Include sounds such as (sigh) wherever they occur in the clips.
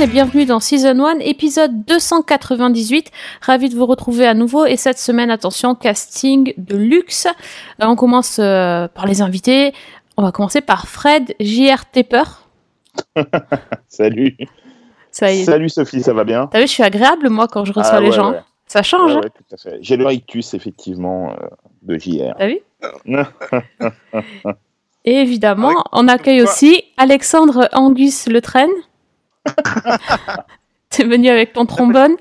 et bienvenue dans Season 1, épisode 298. Ravi de vous retrouver à nouveau et cette semaine, attention, casting de luxe. Euh, on commence euh, par les invités. On va commencer par Fred J.R. Tepper. (laughs) Salut. Ça y est. Salut Sophie, ça va bien? T'as vu, je suis agréable moi quand je reçois Ah, les ouais, gens. ouais. Ça change, Ouais, hein. J'ai le rictus, effectivement, euh, de JR. T'as vu? Non. (laughs) Et évidemment, Avec- on accueille aussi Alexandre Angus Le Train. (laughs) T'es venu avec ton trombone?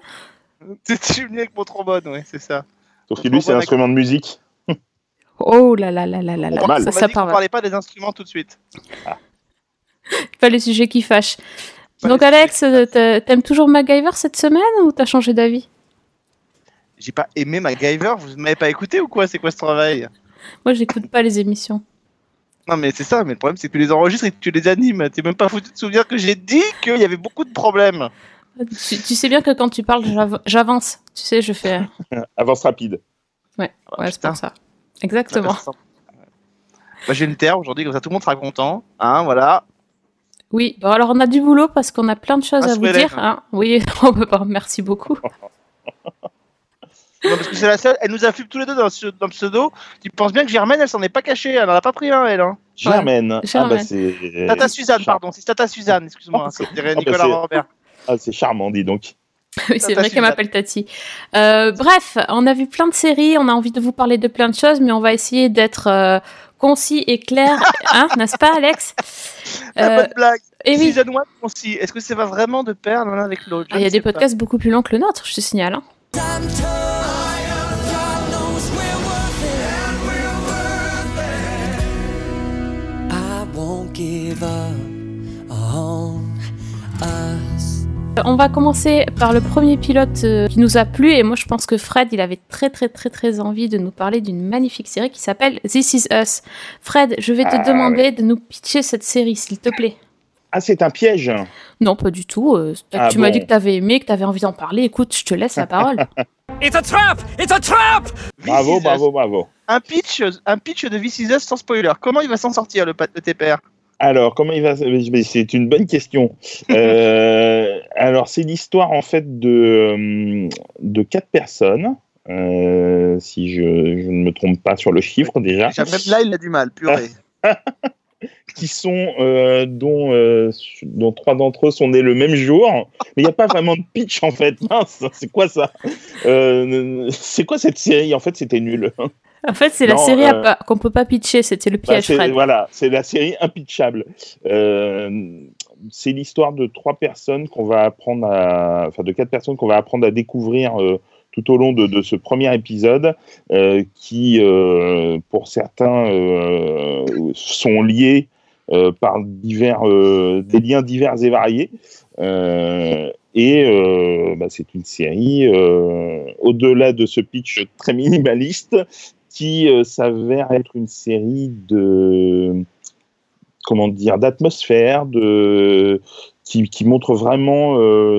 (laughs) Je suis venu avec mon trombone, ouais, c'est ça. Sauf que lui, c'est Bon, l'instrument de musique. Oh là là là là là là. on. Ça, ça part. parlait pas des instruments tout de suite. Pas les sujets qui fâchent. Pas Donc Alex, t'a- t'aimes toujours MacGyver cette semaine ou t'as changé d'avis? J'ai pas aimé MacGyver, vous m'avez pas écouté ou quoi? C'est quoi ce travail? Moi, j'écoute pas les émissions. Non mais c'est ça, mais le problème c'est que tu les enregistres et que tu les animes. T'es même pas foutu de te souvenir que j'ai dit qu'il y avait beaucoup de problèmes. Tu, tu sais bien que quand tu parles, j'av- j'avance. Tu sais, je fais. (laughs) Avance rapide. Ouais, Ah, c'est pour ça. Exactement. Bah, je vais me taire aujourd'hui, comme ça tout le monde sera content. Hein, voilà. Oui, bon, alors on a du boulot parce qu'on a plein de choses Un à vous souhait dire. hein. Oui, (laughs) on peut pas. Merci beaucoup. (laughs) Non, parce que c'est la seule, elle nous a flippé tous les deux dans, ce- dans le pseudo. Tu penses bien que Germaine, elle s'en est pas cachée, elle en a pas pris un, elle. Hein. Germaine. Ah, bah, c'est. Tata Suzanne, char- pardon, c'est Tata Suzanne, excuse-moi, Oh, c'est dirait oh, bah, Nicolas c'est- Robert. Ah, c'est charmant, dis donc. (laughs) oui, c'est vrai qu'elle m'appelle Tati. Euh, bref, on a vu plein de séries, on a envie de vous parler de plein de choses, mais on va essayer d'être euh, concis et clair, (laughs) hein, n'est-ce pas, Alex? La Euh, bonne blague. Et oui, Season 1 concis. Est-ce que ça va vraiment de pair l'un avec l'autre? Ah, il y a des pas. podcasts beaucoup plus longs que le nôtre, je te signale. hein. On us. On va commencer par le premier pilote euh, qui nous a plu et moi je pense que Fred il avait très très très très envie de nous parler d'une magnifique série qui s'appelle This Is Us. Fred, je vais te Ah, demander de nous pitcher cette série s'il te plaît. Ah, c'est un piège. Non, pas du tout. euh, Ah tu m'as dit que tu avais aimé, que tu avais envie d'en parler. Écoute, je te laisse la parole. (laughs) It's a trap! It's a trap! Bravo, bravo, bravo. Un pitch, un pitch de This Is Us sans spoiler. Comment il va s'en sortir le, le TPR Alors, comment il va C'est une bonne question. (laughs) Euh, alors, c'est l'histoire en fait de euh, de quatre personnes, euh, si je, je ne me trompe pas sur le chiffre déjà, Déjà, Même là, il a du mal, purée. (laughs) qui sont euh, dont euh, dont trois d'entre eux sont nés le même jour. Mais il n'y a pas (laughs) vraiment de pitch en fait. Mince, c'est quoi ça? Euh, C'est quoi cette série? En fait, c'était nul. en fait, c'est la série euh, qu'on peut pas pitcher. C'était le Bah, piège, Fred. voilà, c'est la série impitchable. Euh, c'est l'histoire de trois personnes qu'on va apprendre à, enfin de quatre personnes qu'on va apprendre à découvrir euh, tout au long de, ce premier épisode, euh, qui, euh, pour certains, euh, sont liés par divers, des liens divers et variés. Et bah, c'est une série, au-delà de ce pitch très minimaliste, qui s'avère être une série de comment dire d'atmosphère qui, montre vraiment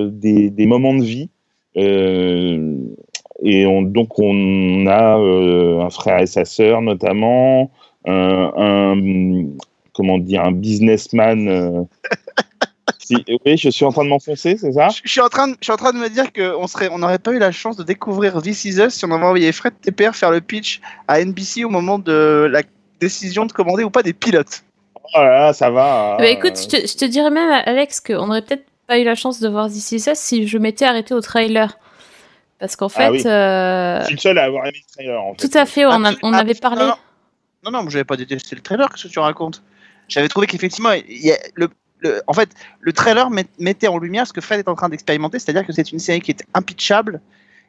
des, moments de vie et on, donc on a euh, un frère et sa sœur notamment un, un- comment dire un businessman euh, (laughs) si- oui je suis en train de m'enfoncer c'est ça? Je je suis en train de, je suis en train de me dire qu'on serait, on n'aurait pas eu la chance de découvrir This Is Us si on avait envoyé Fred TPR faire le pitch à NBC au moment de la décision de commander ou pas des pilotes. oh là là, ça va Bah, écoute, je te, je te dirais même, Alex, qu'on n'aurait peut-être pas eu la chance de voir This Is Us si je m'étais arrêté au trailer. Parce qu'en fait, Ah oui. euh, je suis le seul à avoir aimé le trailer en fait tout à fait, on, a- on Ah, avait parlé. Non, non, non, mais j'avais pas détesté le trailer. Qu'est-ce que tu racontes? J'avais trouvé qu'effectivement, il y a le, le- en fait, le trailer met- mettait en lumière ce que Fred est en train d'expérimenter, c'est-à-dire que c'est une série qui est impitchable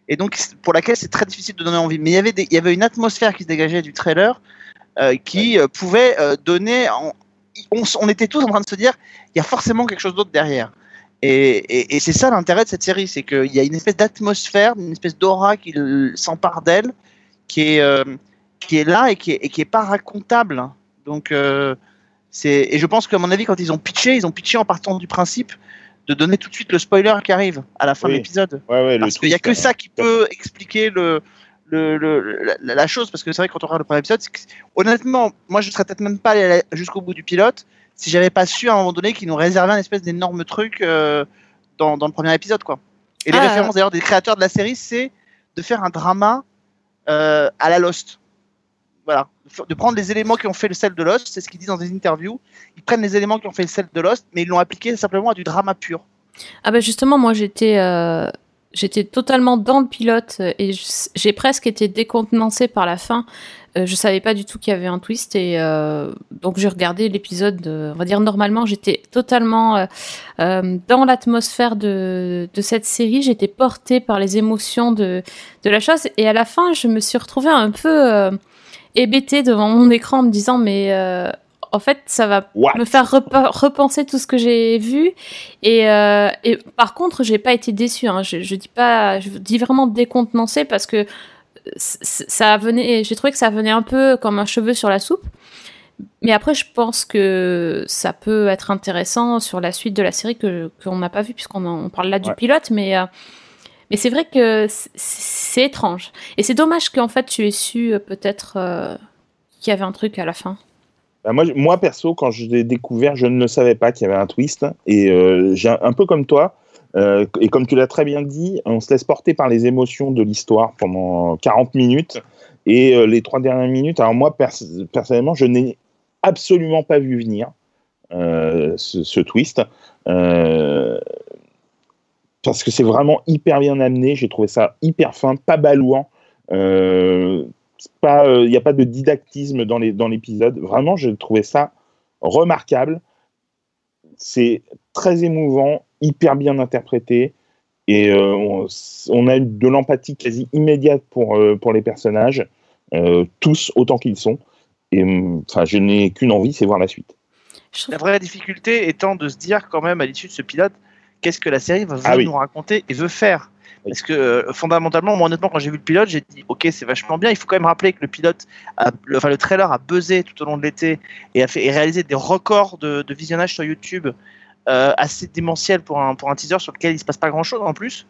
et donc pour laquelle c'est très difficile de donner envie. Mais il y avait, des- il y avait une atmosphère qui se dégageait du trailer euh, qui euh, pouvait euh, donner. en- on, on était tous en train de se dire, il y a forcément quelque chose d'autre derrière. Et, et- et c'est ça l'intérêt de cette série, c'est qu'il y a une espèce d'atmosphère, une espèce d'aura qui s'empare d'elle, qui est, euh, qui est là et qui est, et qui est pas racontable. Donc, euh, c'est et je pense qu'à mon avis, quand ils ont pitché, ils ont pitché en partant du principe de donner tout de suite le spoiler qui arrive à la fin Oui. de l'épisode. ouais, ouais, Parce qu'il y a que ça qui peut expliquer le, le, le- la, la chose. Parce que c'est vrai, quand on regarde le premier épisode, que- honnêtement, moi je serais peut-être même pas allé jusqu'au bout du pilote si j'avais pas su à un moment donné qu'ils nous réservaient un espèce d'énorme truc euh, dans, dans le premier épisode, quoi. Et les Ah. références d'ailleurs des créateurs de la série, c'est de faire un drama euh, à la Lost. Voilà, de prendre les éléments qui ont fait le sel de Lost, c'est ce qu'ils disent dans des interviews. Ils prennent les éléments qui ont fait le sel de Lost, mais ils l'ont appliqué simplement à du drama pur. Ah bah justement, moi j'étais euh, j'étais totalement dans le pilote et j'ai presque été décontenancée par la fin. Euh, je savais pas du tout qu'il y avait un twist et euh, donc j'ai regardé l'épisode. euh, on va dire normalement, j'étais totalement euh, dans l'atmosphère de, de cette série. J'étais portée par les émotions de de la chose et à la fin, je me suis retrouvée un peu hébétée devant mon écran en me disant mais en fait, ça va What? me faire repenser tout ce que j'ai vu et, euh, et par contre j'ai pas été déçue hein. je, je dis pas je dis vraiment décontenancée parce que ça venait j'ai trouvé que ça venait un peu comme un cheveu sur la soupe. Mais après je pense que ça peut être intéressant sur la suite de la série que qu'on n'a pas vu puisqu'on on parle là du pilote mais euh, mais c'est vrai que c'est étrange. Et c'est dommage qu'en fait tu aies su euh, peut-être euh, qu'il y avait un truc à la fin. Bah, moi, moi, perso, quand je l'ai découvert, je ne savais pas qu'il y avait un twist. Et j'ai un peu comme toi, euh, et comme tu l'as très bien dit, on se laisse porter par les émotions de l'histoire pendant 40 minutes. Et euh, les trois dernières minutes, alors moi, pers- personnellement, je n'ai absolument pas vu venir euh, ce, twist. Parce que c'est vraiment hyper bien amené. J'ai trouvé ça hyper fin, pas pas, il n'y a pas de didactisme dans l'épisode. Vraiment, j'ai trouvé ça remarquable. C'est très émouvant, hyper bien interprété, et euh, on, on a eu de l'empathie quasi immédiate pour euh, pour les personnages, euh, tous autant qu'ils sont. Et hum, enfin, je n'ai qu'une envie, c'est voir la suite. La vraie difficulté étant de se dire quand même à l'issue de ce pilote, qu'est-ce que la série veut Ah oui. nous raconter et veut faire. Oui. Parce que euh, fondamentalement, moi honnêtement, quand j'ai vu le pilote, j'ai dit ok, c'est vachement bien. Il faut quand même rappeler que le pilote, a, le, enfin le trailer a buzzé tout au long de l'été et a fait et réalisé des records de, de visionnage sur YouTube euh, assez démentiels pour un pour un teaser sur lequel il se passe pas grand chose en plus.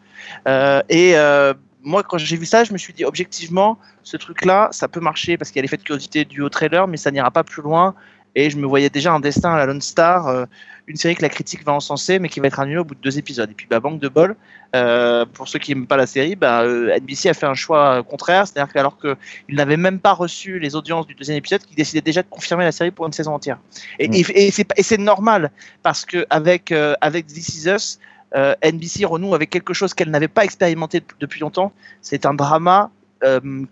Euh, et euh, moi, quand j'ai vu ça, je me suis dit objectivement, ce truc-là, ça peut marcher parce qu'il y a l'effet de curiosité du au trailer, mais ça n'ira pas plus loin. Et je me voyais déjà un destin à la Lone Star, euh, une série que la critique va encenser, mais qui va être annulée au bout de deux épisodes. Et puis, bah, banque de bol, euh, pour ceux qui n'aiment pas la série, bah, euh, NBC a fait un choix contraire, c'est-à-dire qu'alors qu'ils n'avaient même pas reçu les audiences du deuxième épisode, qu'ils décidaient déjà de confirmer la série pour une saison entière. Et, Mm. et, et c'est normal, parce que avec, This Is Us, NBC renoue avec quelque chose qu'elle n'avait pas expérimenté depuis- longtemps. C'est un drama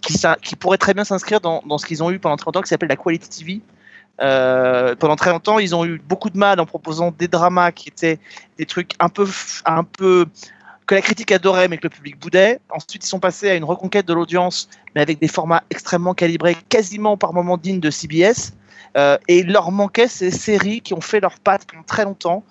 qui pourrait très bien s'inscrire dans, dans ce qu'ils ont eu pendant très longtemps, qui s'appelle la Quality TV. Euh, pendant très longtemps, ils ont eu beaucoup de mal en proposant des dramas qui étaient des trucs un peu, un peu que la critique adorait mais que le public boudait. Ensuite, ils sont passés à une reconquête de l'audience, mais avec des formats extrêmement calibrés, quasiment par moments dignes de CBS. Euh, et il leur manquait ces séries qui ont fait leur patte pendant très longtemps,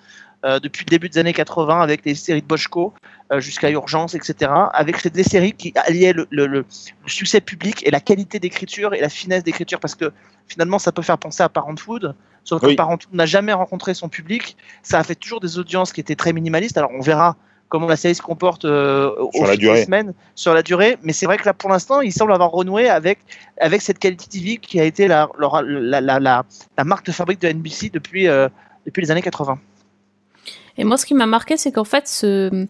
euh, depuis le début des années 80, avec les séries de Boschko jusqu'à Urgence, etc. Avec des séries qui alliaient le, le- le- le succès public et la qualité d'écriture et la finesse d'écriture, parce que finalement, ça peut faire penser à Parenthood. Sauf que Oui. Parenthood n'a jamais rencontré son public. Ça a fait toujours des audiences qui étaient très minimalistes. Alors, on verra comment la série se comporte euh, au Sur la fil des durée. semaines, sur la durée. Mais c'est vrai que là, pour l'instant, il semble avoir renoué avec, avec cette qualité TV qui a été la, leur- la, la, la, la marque de fabrique de NBC depuis, euh, depuis les années 80. Et moi, ce qui m'a marqué, c'est qu'en fait, ce...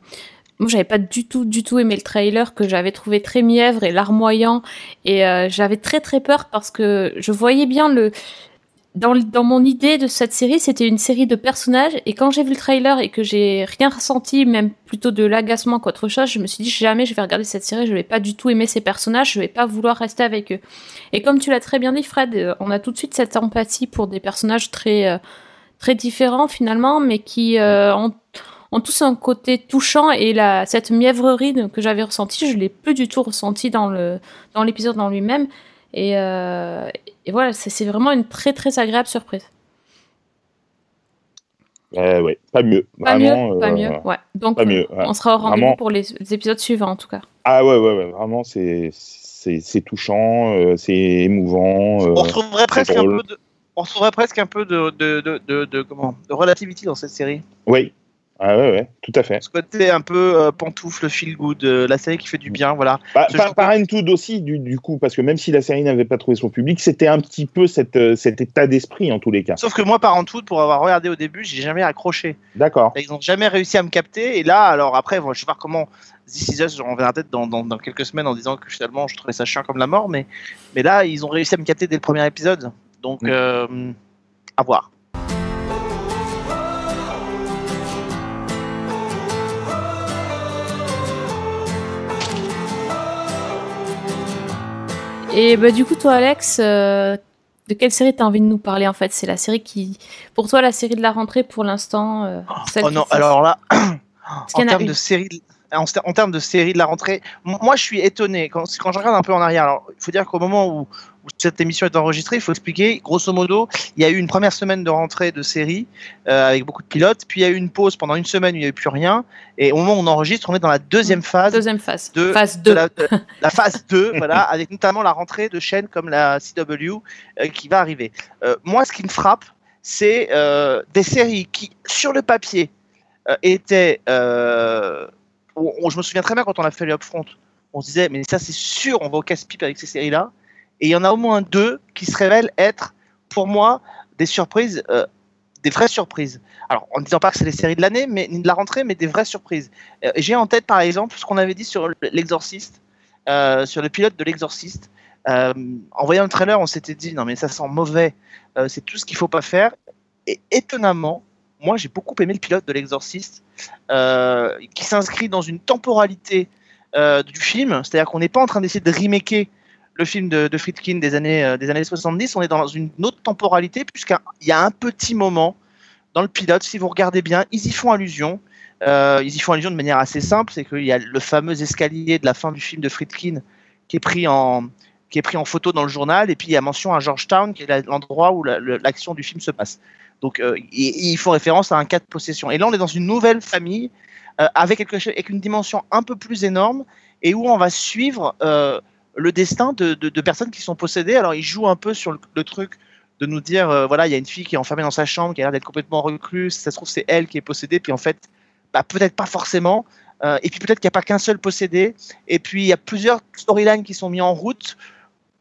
moi, j'avais pas du tout, du tout aimé le trailer que j'avais trouvé très mièvre et larmoyant, et euh, j'avais très très peur parce que je voyais bien le. Dans, dans mon idée de cette série, c'était une série de personnages, et quand j'ai vu le trailer et que j'ai rien ressenti, même plutôt de l'agacement qu'autre chose, je me suis dit jamais je vais regarder cette série, je vais pas du tout aimer ces personnages, je vais pas vouloir rester avec eux. Et comme tu l'as très bien dit, Fred, euh, on a tout de suite cette empathie pour des personnages très euh, très différents finalement, mais qui ont, ont tous un côté touchant et la, cette mièvrerie que j'avais ressentie, je l'ai plus du tout ressentie dans le dans l'épisode en lui-même. Et, euh, et voilà, c'est vraiment une très très agréable surprise. Euh, ouais, pas mieux. Pas Vraiment, mieux, pas euh, mieux. Ouais. Donc Pas mieux. ouais. on sera au rendez-vous pour les, les épisodes suivants en tout cas. Ah ouais, ouais, ouais, vraiment, c'est touchant, euh, c'est émouvant. euh, on retrouverait presque un peu de, on retrouverait presque un peu de, de, de, de, de- comment, de relativity dans cette série. Oui, Ah ouais, ouais, tout à fait. Ce côté un peu euh, pantoufle, feel good, euh, la série qui fait du bien, voilà. Bah, par, Parenthood aussi, du, du coup, parce que même si la série n'avait pas trouvé son public, c'était un petit peu cette, euh, cet état d'esprit en tous les cas. Sauf que moi, Parenthood, pour avoir regardé au début, j'ai jamais accroché. D'accord. Ils n'ont jamais réussi à me capter. Et là, alors après, bon, je vais voir comment This Is Us on verra peut-être dans, dans, dans quelques semaines en disant que finalement, je trouvais ça chiant comme la mort. Mais, mais là, ils ont réussi à me capter dès le premier épisode. Donc, Mm. euh, à voir. Et bah, du coup, toi, Alex, euh, de quelle série t'as envie de nous parler en fait? C'est la série qui, pour toi, la série de la rentrée pour l'instant. euh, Oh qui non, alors là, en en termes de série, en, en termes de série de la rentrée, moi je suis étonné quand, quand je regarde un peu en arrière. Alors, il faut dire qu'au moment où, où cette émission est enregistrée, il faut expliquer. Grosso modo, il y a eu une première semaine de rentrée de série euh, avec beaucoup de pilotes, puis il y a eu une pause pendant une semaine où il n'y avait plus rien. Et au moment où on enregistre, on est dans la deuxième phase Deuxième phase. de, phase de 2. la, de (laughs) la phase 2, voilà, avec notamment la rentrée de chaînes comme la CW euh, qui va arriver. Euh, moi, ce qui me frappe, c'est des séries qui, sur le papier, étaient. euh, on- je me souviens très bien quand on a fait les Upfront, on se disait, mais ça c'est sûr, on va au casse-pipe avec ces séries-là. Et il y en a au moins deux qui se révèlent être, pour moi, des surprises, euh, des vraies surprises. Alors, en ne disant pas que c'est les séries de l'année, mais ni de la rentrée, mais des vraies surprises. Euh, J'ai en tête, par exemple, ce qu'on avait dit sur l'Exorciste, euh, sur le pilote de l'Exorciste. En voyant le trailer, on s'était dit non mais ça sent mauvais, c'est tout ce qu'il faut pas faire. Et étonnamment, moi j'ai beaucoup aimé le pilote de l'Exorciste, euh, qui s'inscrit dans une temporalité euh, du film, c'est-à-dire qu'on n'est pas en train d'essayer de remaker le film de, de Friedkin des années, euh, des années 70, on est dans une autre temporalité, puisqu'il y a un petit moment dans le pilote, si vous regardez bien, ils y font allusion. Ils y font allusion de manière assez simple, c'est qu'il y a le fameux escalier de la fin du film de Friedkin qui est pris en, qui est pris en photo dans le journal, et puis il y a mention à Georgetown, qui est l'endroit où l'action du film se passe. Donc euh, il, il faut référence à un cas de possession. Et là, on est dans une nouvelle famille euh, avec, quelque chose, avec une dimension un peu plus énorme, et où on va suivre euh, le destin de, de- personnes qui sont possédées. Alors il joue un peu sur le, truc de nous dire, euh, voilà, il y a une fille qui est enfermée dans sa chambre, qui a l'air d'être complètement recluse, ça se trouve c'est elle qui est possédée, puis en fait, bah, peut-être pas forcément. Et puis peut-être qu'il n'y a pas qu'un seul possédé. Et puis il y a plusieurs storylines qui sont mis en route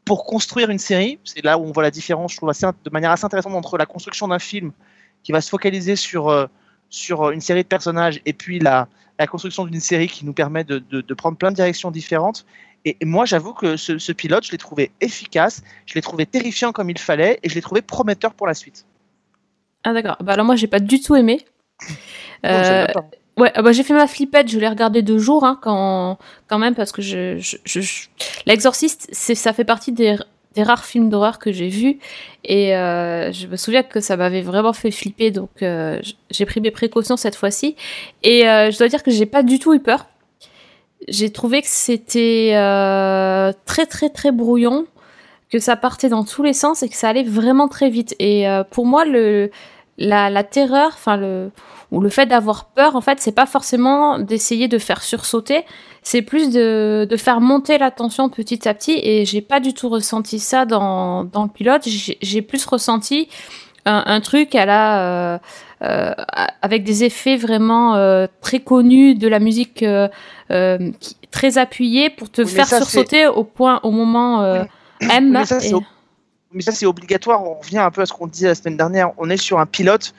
pour construire une série. C'est là où on voit la différence, je trouve, assez, de manière assez intéressante entre la construction d'un film qui va se focaliser sur, euh, sur une série de personnages et puis la, la construction d'une série qui nous permet de, de, de prendre plein de directions différentes. Et, moi, j'avoue que ce, ce pilote, je l'ai trouvé efficace, je l'ai trouvé terrifiant comme il fallait et je l'ai trouvé prometteur pour la suite. Ah d'accord. Bah alors moi j'ai pas du tout aimé. Euh, pas. Ouais, ah bah, j'ai fait ma flippette, je l'ai regardé deux jours hein, quand, quand même parce que je, l'exorciste, ça fait partie des, rares films d'horreur que j'ai vus et euh, je me souviens que ça m'avait vraiment fait flipper donc euh, j'ai pris mes précautions cette fois-ci et euh, je dois dire que j'ai pas du tout eu peur. J'ai trouvé que c'était très très très brouillon, que ça partait dans tous les sens et que ça allait vraiment très vite et pour moi le la, la terreur, enfin le ou le fait d'avoir peur, en fait, c'est pas forcément d'essayer de faire sursauter, c'est plus de, de faire monter la tension petit à petit. Et j'ai pas du tout ressenti ça dans, dans le pilote. J'ai plus ressenti un, un truc à la euh, euh, avec des effets vraiment euh, très connus, de la musique euh, euh, qui, très appuyée pour te Oui, faire ça, sursauter au point, au moment euh, M. Mais ça, c'est Et- ob- mais ça, c'est obligatoire. On revient un peu à ce qu'on disait la semaine dernière. On est sur un pilote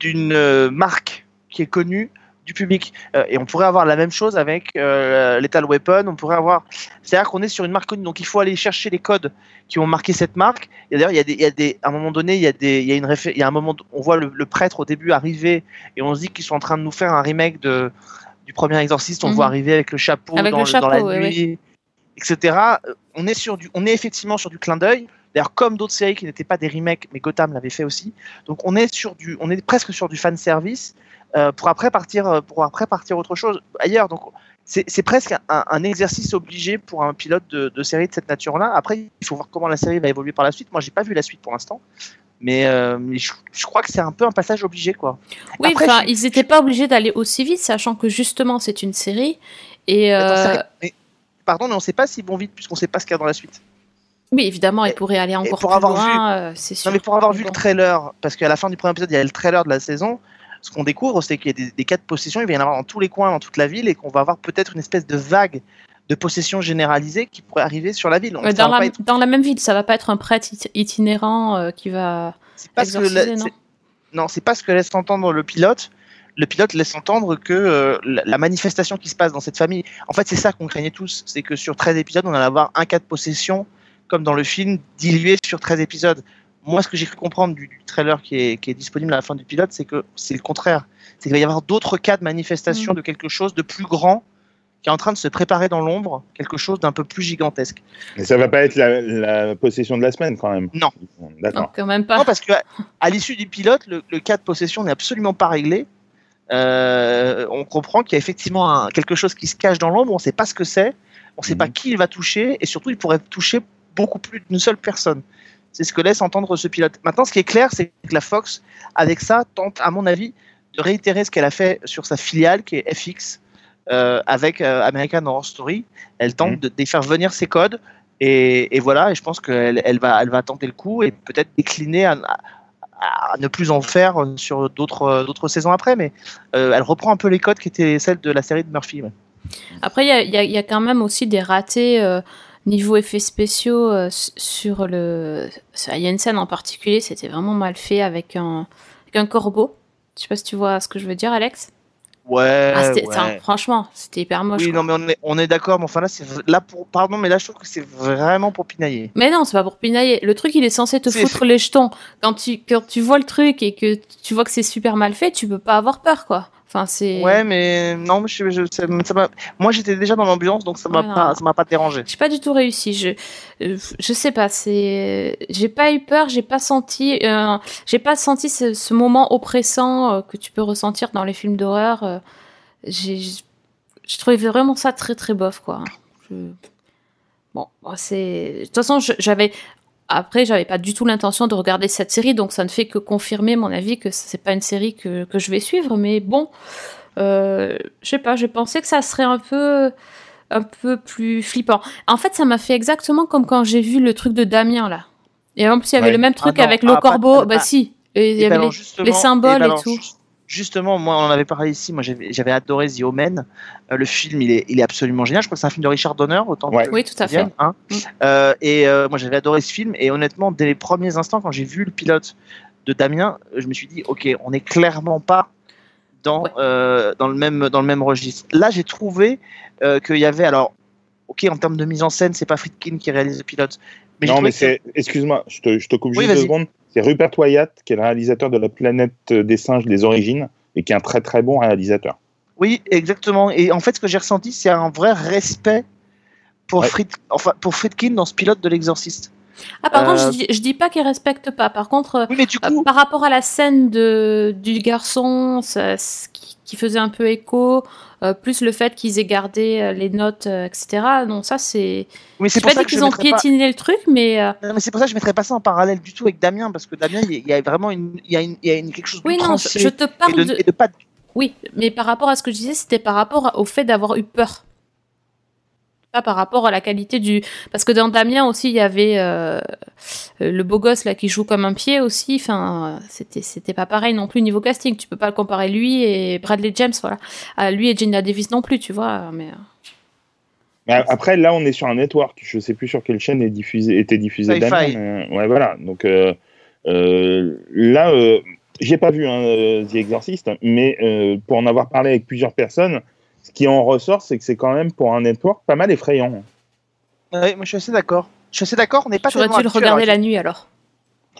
d'une euh, marque qui est connue du public. Euh, et on pourrait avoir la même chose avec euh, Lethal Weapon. On pourrait avoir. C'est-à-dire qu'on est sur une marque connue. Donc il faut aller chercher les codes qui ont marqué cette marque. Et d'ailleurs, il y a des, il y a des, à un moment donné, il y a des, il y a une il y a un moment, on voit le, le prêtre au début arriver et on se dit qu'ils sont en train de nous faire un remake de du premier Exorciste. On le Mhm. voit arriver avec le chapeau Avec dans, le chapeau, dans la ouais, nuit, etc. Euh, On est sur du, on est effectivement sur du clin d'œil. D'ailleurs, comme d'autres séries qui n'étaient pas des remakes, mais Gotham l'avait fait aussi. Donc, on est sur du, on est presque sur du fan service euh, pour après partir, euh, pour après partir autre chose ailleurs. Donc, c'est presque un, un exercice obligé pour un pilote de, de série de cette nature-là. Après, il faut voir comment la série va évoluer par la suite. Moi, j'ai pas vu la suite pour l'instant, mais, euh, mais je, je crois que c'est un peu un passage obligé, quoi. Oui, Après, enfin, je- ils n'étaient pas obligés d'aller aussi vite, sachant que justement c'est une série. Et euh, mais- pardon, mais on sait pas s'ils vont vite puisqu'on sait pas ce qu'il y a dans la suite. Oui, évidemment, ils Et- pourraient aller encore pour plus avoir loin, euh, c'est sûr. Non, mais pour avoir vu Bon. le trailer, parce qu'à la fin du premier épisode, il y a le trailer de la saison, ce qu'on découvre, c'est qu'il y a des, des cas de possession, il va y en avoir dans tous les coins, dans toute la ville, et qu'on va avoir peut-être une espèce de vague de possession généralisée qui pourrait arriver sur la ville. Dans, la, pas être- dans la même ville, ça va pas être un prêtre it- itinérant euh, qui va pas ce que la- non c'est- non, c'est pas ce que laisse entendre le pilote. Le pilote laisse entendre que euh, la, la manifestation qui se passe dans cette famille, en fait, c'est ça qu'on craignait tous, c'est que sur 13 épisodes, on allait avoir un cas de possession, comme dans le film, dilué sur 13 épisodes. Moi, ce que j'ai cru comprendre du, du trailer qui est, qui est disponible à la fin du pilote, c'est que c'est le contraire. C'est qu'il va y avoir d'autres cas de manifestation Mm. de quelque chose de plus grand qui est en train de se préparer dans l'ombre, quelque chose d'un peu plus gigantesque. Mais ça va pas être la, la possession de la semaine quand même. Non. Non, D'accord. quand même pas. Non, parce que à, à l'issue du pilote, le, le cas de possession n'est absolument pas réglé. Euh, on comprend qu'il y a effectivement un- quelque chose qui se cache dans l'ombre, on ne sait pas ce que c'est, on ne sait pas qui il va toucher, et surtout il pourrait toucher beaucoup plus d'une seule personne. C'est ce que laisse entendre ce pilote. Maintenant, ce qui est clair, c'est que la Fox, avec ça, tente, à mon avis, de réitérer ce qu'elle a fait sur sa filiale, qui est FX, euh, avec euh, American Horror Story. Elle tente Mhm. de, de faire venir ses codes, et, et voilà, et je pense qu'elle elle va, elle va tenter le coup, et peut-être décliner à, à- à ne plus en faire sur d'autres d'autres saisons après, mais euh, elle reprend un peu les codes qui étaient celles de la série de Murphy. ouais. Après, il y a, il y a- il y a quand même aussi des ratés euh, niveau effets spéciaux euh, sur le. Il y a une scène en particulier, c'était vraiment mal fait avec un, avec un corbeau. Je sais pas si tu vois ce que je veux dire, Alex? Ouais, Ah, ouais. franchement, c'était hyper moche. Oui, quoi. non, mais on est, on est d'accord, mais enfin là, c'est là pour, pardon, mais là, je trouve que c'est vraiment pour pinailler. Mais non, c'est pas pour pinailler. Le truc, il est censé te foutre les jetons. Quand tu, quand tu vois le truc et que tu vois que c'est super mal fait, tu peux pas avoir peur, quoi. Enfin, c'est. Ouais, mais non, mais je, je- ça, ça m'a- moi j'étais déjà dans l'ambiance, donc ça m'a Ouais, non. pas, ça m'a pas dérangé. J'ai pas du tout réussi. Je, euh, je sais pas. C'est, j'ai pas eu peur. J'ai pas senti, euh, j'ai pas senti ce, ce moment oppressant euh, que tu peux ressentir dans les films d'horreur. euh. j'ai, je trouvais vraiment ça très très bof, quoi. Je- Bon, c'est, de toute façon, j'avais, après, j'avais pas du tout l'intention de regarder cette série, donc ça ne fait que confirmer mon avis que c'est pas une série que, que je vais suivre. Mais bon, euh, je sais pas. J'ai pensé que ça serait un peu un peu plus flippant. En fait, ça m'a fait exactement comme quand j'ai vu le truc de Damien là. Et en plus, il y avait Ouais. le même truc Ah avec ah, le pas- corbeau. ah, bah ah. si. Et il y avait les- symboles et tout. Justement, moi, on en avait parlé ici. Moi, j'avais adoré The Omen. Euh, le film, il est, il est absolument génial. Je crois que c'est un film de Richard Donner, autant Ouais. que Oui, tout à fait. hein. Mm. Euh, et euh, moi, j'avais adoré ce film. Et honnêtement, dès les premiers instants, quand j'ai vu le pilote de Damien, je me suis dit, ok, on n'est clairement pas dans, Ouais. euh, dans, le même, dans le même registre. Là, j'ai trouvé euh, qu'il y avait, alors, ok, en termes de mise en scène, c'est pas Friedkin qui réalise le pilote. Mais non, mais que c'est. Excuse-moi, je te, je te coupe Oui, juste deux secondes. C'est Rupert Wyatt, qui est le réalisateur de La planète des singes des origines, et qui est un très très bon réalisateur. Oui, exactement. Et en fait, ce que j'ai ressenti, c'est un vrai respect pour, Ouais. Fried- enfin, pour Friedkin dans ce pilote de l'exorciste. Ah, par Euh, contre, je, dis- je dis pas qu'il respecte pas. Par contre, euh, Oui, mais du euh, coup, par rapport à la scène de, du garçon, ça- ce qui, qui faisait un peu écho, euh, plus le fait qu'ils aient gardé euh, les notes, euh, etc. Non, ça c'est. oui, c'est pas ça dit qu'ils ont pas- piétiné le truc, mais. Non, mais c'est pour ça que je ne mettrais pas ça en parallèle du tout avec Damien, parce que Damien, il y a- vraiment une, il y a une, il y a une- quelque chose de Oui, non, je, te et parle de, de. et de pas. Oui, mais par rapport à ce que je disais, c'était par rapport au fait d'avoir eu peur. Pas par rapport à la qualité du. Parce que dans Damien aussi, il y avait euh, le beau gosse là qui joue comme un pied aussi. Enfin, c'était c'était pas pareil non plus niveau casting. Tu peux pas le comparer lui et Bradley James, voilà. À lui et Gina Davis non plus, tu vois. Mais euh, après, là, on est sur un network. Je sais plus sur quelle chaîne est diffusé, était diffusé. Damien. mais, ouais, voilà. Donc euh, euh, là, euh, j'ai pas vu hein, euh, The Exorcist, mais euh, pour en avoir parlé avec plusieurs personnes, ce qui en ressort, c'est que c'est quand même pour un network pas mal effrayant. Ouais, moi, je suis assez d'accord. Je suis assez d'accord. On n'est pas tu tellement dû le habitué à regarder la nuit alors.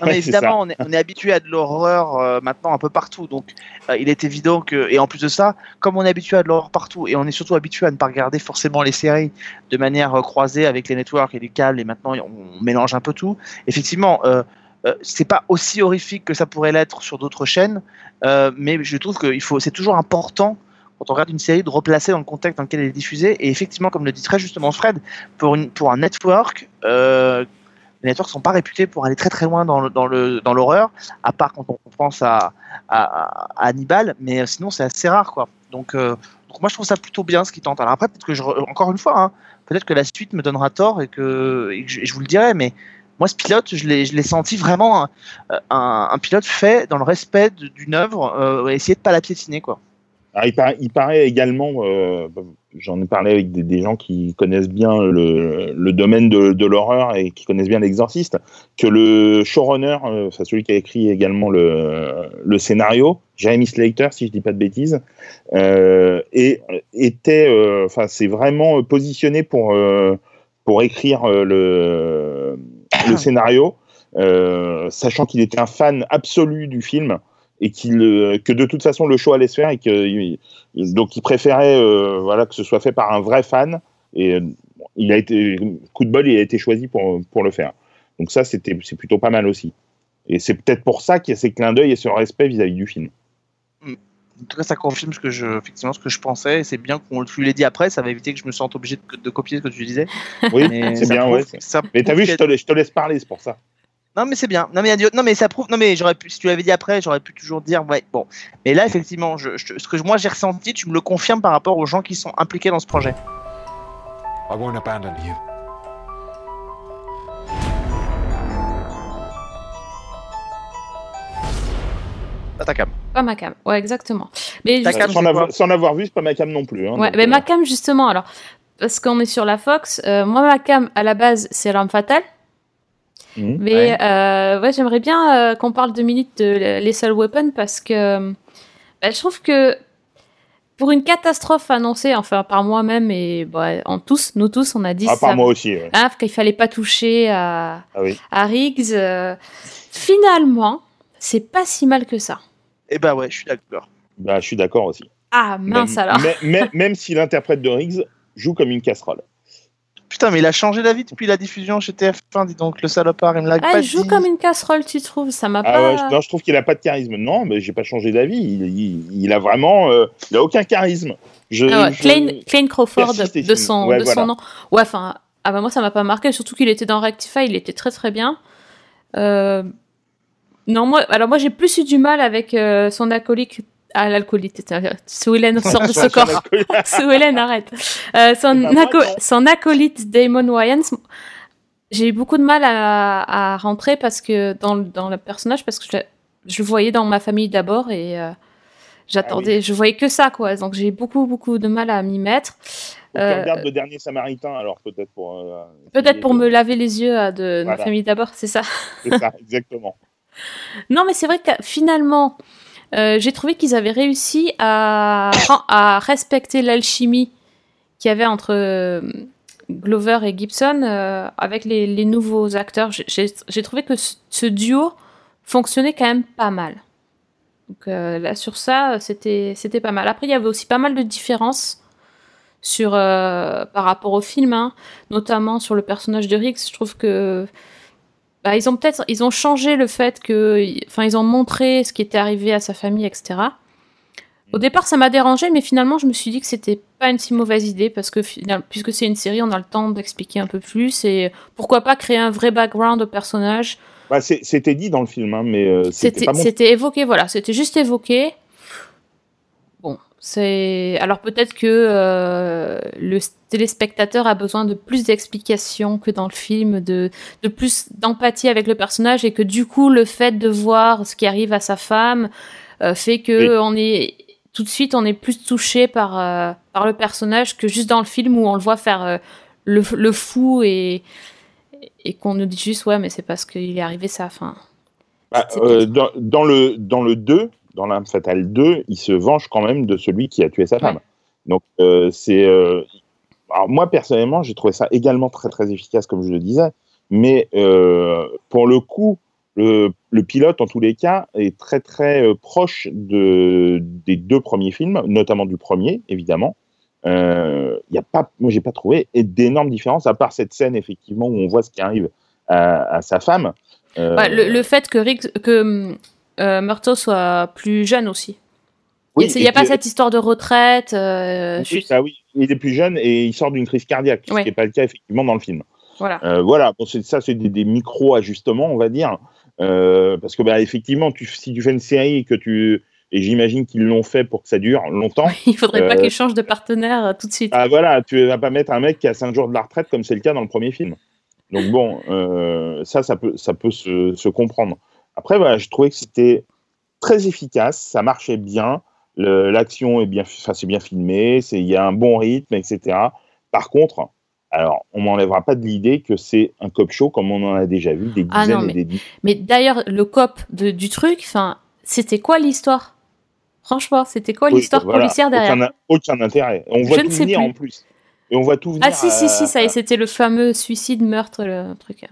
Non, Ouais, évidemment, on est, on est habitué à de l'horreur euh, maintenant un peu partout. Donc, euh, il est évident que, et en plus de ça, comme on est habitué à de l'horreur partout, et on est surtout habitué à ne pas regarder forcément les séries de manière euh, croisée avec les networks et les câbles, et maintenant on mélange un peu tout. Effectivement, euh, euh, c'est pas aussi horrifique que ça pourrait l'être sur d'autres chaînes, euh, mais je trouve que il faut, c'est toujours important quand on regarde une série de replacer dans le contexte dans lequel elle est diffusée. Et effectivement, comme le dit très justement Fred, pour, un network. Euh, les networks sont pas réputés pour aller très très loin dans l'horreur, à part quand on pense à, Hannibal, mais euh, sinon c'est assez rare quoi. Donc, euh, donc moi je trouve ça plutôt bien ce qu'ils tentent. Alors après peut-être que encore une fois, hein, peut-être que la suite me donnera tort et que, je, vous le dirai, mais moi, ce pilote, je l'ai senti vraiment un, pilote fait dans le respect d'une œuvre, essayer de pas la piétiner, quoi. Il, paraît, également, euh, j'en ai parlé avec des, gens qui connaissent bien le, domaine de, l'horreur et qui connaissent bien l'exorciste, que le showrunner, euh, celui qui a écrit également le, scénario, Jeremy Slater, si je dis pas de bêtises, euh, était, euh, enfin c'est vraiment positionné pour euh, pour écrire le, scénario, sachant qu'il était un fan absolu du film et qu'il que de toute façon le show allait se faire et que donc il préférait euh, voilà que ce soit fait par un vrai fan et euh, il a été coup de bol il a été choisi pour pour le faire donc ça c'était c'est plutôt pas mal aussi et c'est peut-être pour ça qu'il y a ces clins d'œil et ce respect vis-à-vis du film En tout cas, ça confirme ce que je, effectivement, ce que je pensais. Et c'est bien qu'on tu l'ait dit après. Ça va éviter que je me sente obligé de, de copier ce que tu disais. oui c'est bien prouve- ouais mais t'as vu te, je te laisse parler c'est pour ça Non, mais c'est bien. Non, mais, non, mais ça prouve. Non, mais j'aurais pu. Si tu l'avais dit après, j'aurais pu toujours dire. Ouais, bon. Mais là, effectivement, je, je- ce que moi j'ai ressenti, tu me le confirmes par rapport aux gens qui sont impliqués dans ce projet. I won't abandon you. Pas ta cam. Pas ma cam. Ouais, exactement. Mais Ta juste- cam, sans, avoir, sans l'avoir vu c'est pas ma cam non plus hein, Ouais, donc, mais euh, ma cam justement, alors, parce qu'on est sur la Fox, euh, moi ma cam à la base c'est l'arme fatale, mhm. mais Ouais. euh, ouais, j'aimerais bien euh, qu'on parle deux minutes de Lethal Weapon parce que bah, je trouve que pour une catastrophe annoncée, enfin par moi-même et bah, en tous, nous tous, on a dit ah, ça, par moi aussi ouais. hein, qu'il fallait pas toucher à, ah oui à Riggs. euh, finalement, c'est pas si mal que ça. Eh ben ouais, je suis d'accord. bah, je suis d'accord aussi Ah mince même, alors. mais- même si l'interprète de Riggs joue comme une casserole Putain, mais il a changé d'avis depuis la diffusion chez TF1. Dis donc, le salopard, il me l'a Ah, pas il joue dit. comme une casserole, tu trouves Ça m'a Ah pas. ouais, je, non, je trouve qu'il a pas de charisme. Non, mais j'ai pas changé d'avis. Il, il- il a vraiment, euh, il a aucun charisme. Je, Ah ouais, je- Clayne, Clayne Crawford persiste de son, Ouais, de voilà. son nom. Ouais, enfin, ah bah moi ça m'a pas marqué, surtout qu'il était dans Rectify, il était très très bien. Euh, Non, moi, alors moi j'ai plus eu du mal avec euh, son acolyte. Ah, l'alcoolite, sous Hélène sort de (laughs) ce corps. Sous Hélène, arrête. Euh, son, aco- acolyte Damon Wayans, j'ai eu beaucoup de mal à, à rentrer parce que dans, le- dans le personnage parce que je, je le voyais dans ma famille d'abord et euh, j'attendais, je voyais que ça quoi. Donc j'ai beaucoup beaucoup de mal à m'y mettre. Euh, regardes le dernier Samaritain, alors peut-être pour. euh, Peut-être pour me laver les yeux à de, ma famille d'abord, c'est ça. C'est ça, exactement. (laughs) Non, mais c'est vrai que finalement, euh, j'ai trouvé qu'ils avaient réussi à, respecter l'alchimie qu'il y avait entre euh, Glover et Gibson euh, avec les, nouveaux acteurs. J'ai- trouvé que ce, duo fonctionnait quand même pas mal. Donc là, sur ça, c'était pas mal. Après, il y avait aussi pas mal de différences sur par rapport au film, hein, notamment sur le personnage de Riggs. Je trouve que bah, ils ont peut-être ils ont changé le fait que enfin ils ont montré ce qui était arrivé à sa famille etc au départ ça m'a dérangé mais finalement je me suis dit que c'était pas une si mauvaise idée parce que puisque c'est une série on a le temps d'expliquer un peu plus et pourquoi pas créer un vrai background au personnage. Bah, c'était dit dans le film, hein, mais euh, c'était évoqué voilà. C'était juste évoqué c'est alors peut-être que euh, le téléspectateur a besoin de plus d'explications que dans le film de de plus d'empathie avec le personnage et que du coup le fait de voir ce qui arrive à sa femme euh, fait que Oui. on est tout de suite on est plus touché par euh, par le personnage que juste dans le film où on le voit faire le, le fou et et qu'on nous dit juste ouais mais c'est parce qu'il est arrivé ça enfin Bah, dans le, dans le 2, dans l'âme fatale 2, il se venge quand même de celui qui a tué sa femme. Donc, euh, c'est. euh, alors, moi, personnellement, j'ai trouvé ça également très, très efficace, comme je le disais. Mais euh, pour le coup, le, le pilote, en tous les cas, est très, très proche de, des deux premiers films, notamment du premier, évidemment. Euh, Il y a pas, moi, j'ai pas trouvé d'énormes différences, à part cette scène, effectivement, où on voit ce qui arrive à, à sa femme. Euh, Ouais, le, le fait que Riggs, que euh, Murtaugh soit plus jeune aussi. oui, il n'y a pas cette histoire de retraite. euh, Oui, juste- oui, il est plus jeune et il sort d'une crise cardiaque, ce qui n'est pas le cas effectivement dans le film. Voilà. Euh, voilà, bon, ça c'est des, des micro-ajustements, on va dire, Euh, parce que bah, effectivement, tu, si tu fais une série et que tu et j'imagine qu'ils l'ont fait pour que ça dure longtemps. (laughs) Il faudrait pas Euh, qu'il change de partenaire tout de suite. ah voilà, tu vas pas mettre un mec qui a 5 jours de la retraite comme c'est le cas dans le premier film. Donc bon, ça, ça peut, ça peut se, se comprendre. Après, voilà, je trouvais que c'était très efficace, ça marchait bien, l'action est bien, enfin, c'est bien filmé, il y a un bon rythme, etc. Par contre, alors, on m'enlèvera pas de l'idée que c'est un cop show comme on en a déjà vu des dizaines Ah non, et mais- des dizaines. Mais d'ailleurs, le cop de- du truc, enfin, c'était quoi l'histoire? Franchement, c'était quoi Oui, l'histoire voilà, policière derrière? aucun, aucun intérêt. On voit Je ne tout venir plus. en plus. Et on voit tout venir. Ah si, si, si, à- ça est, c'était le fameux suicide, meurtre, le truc.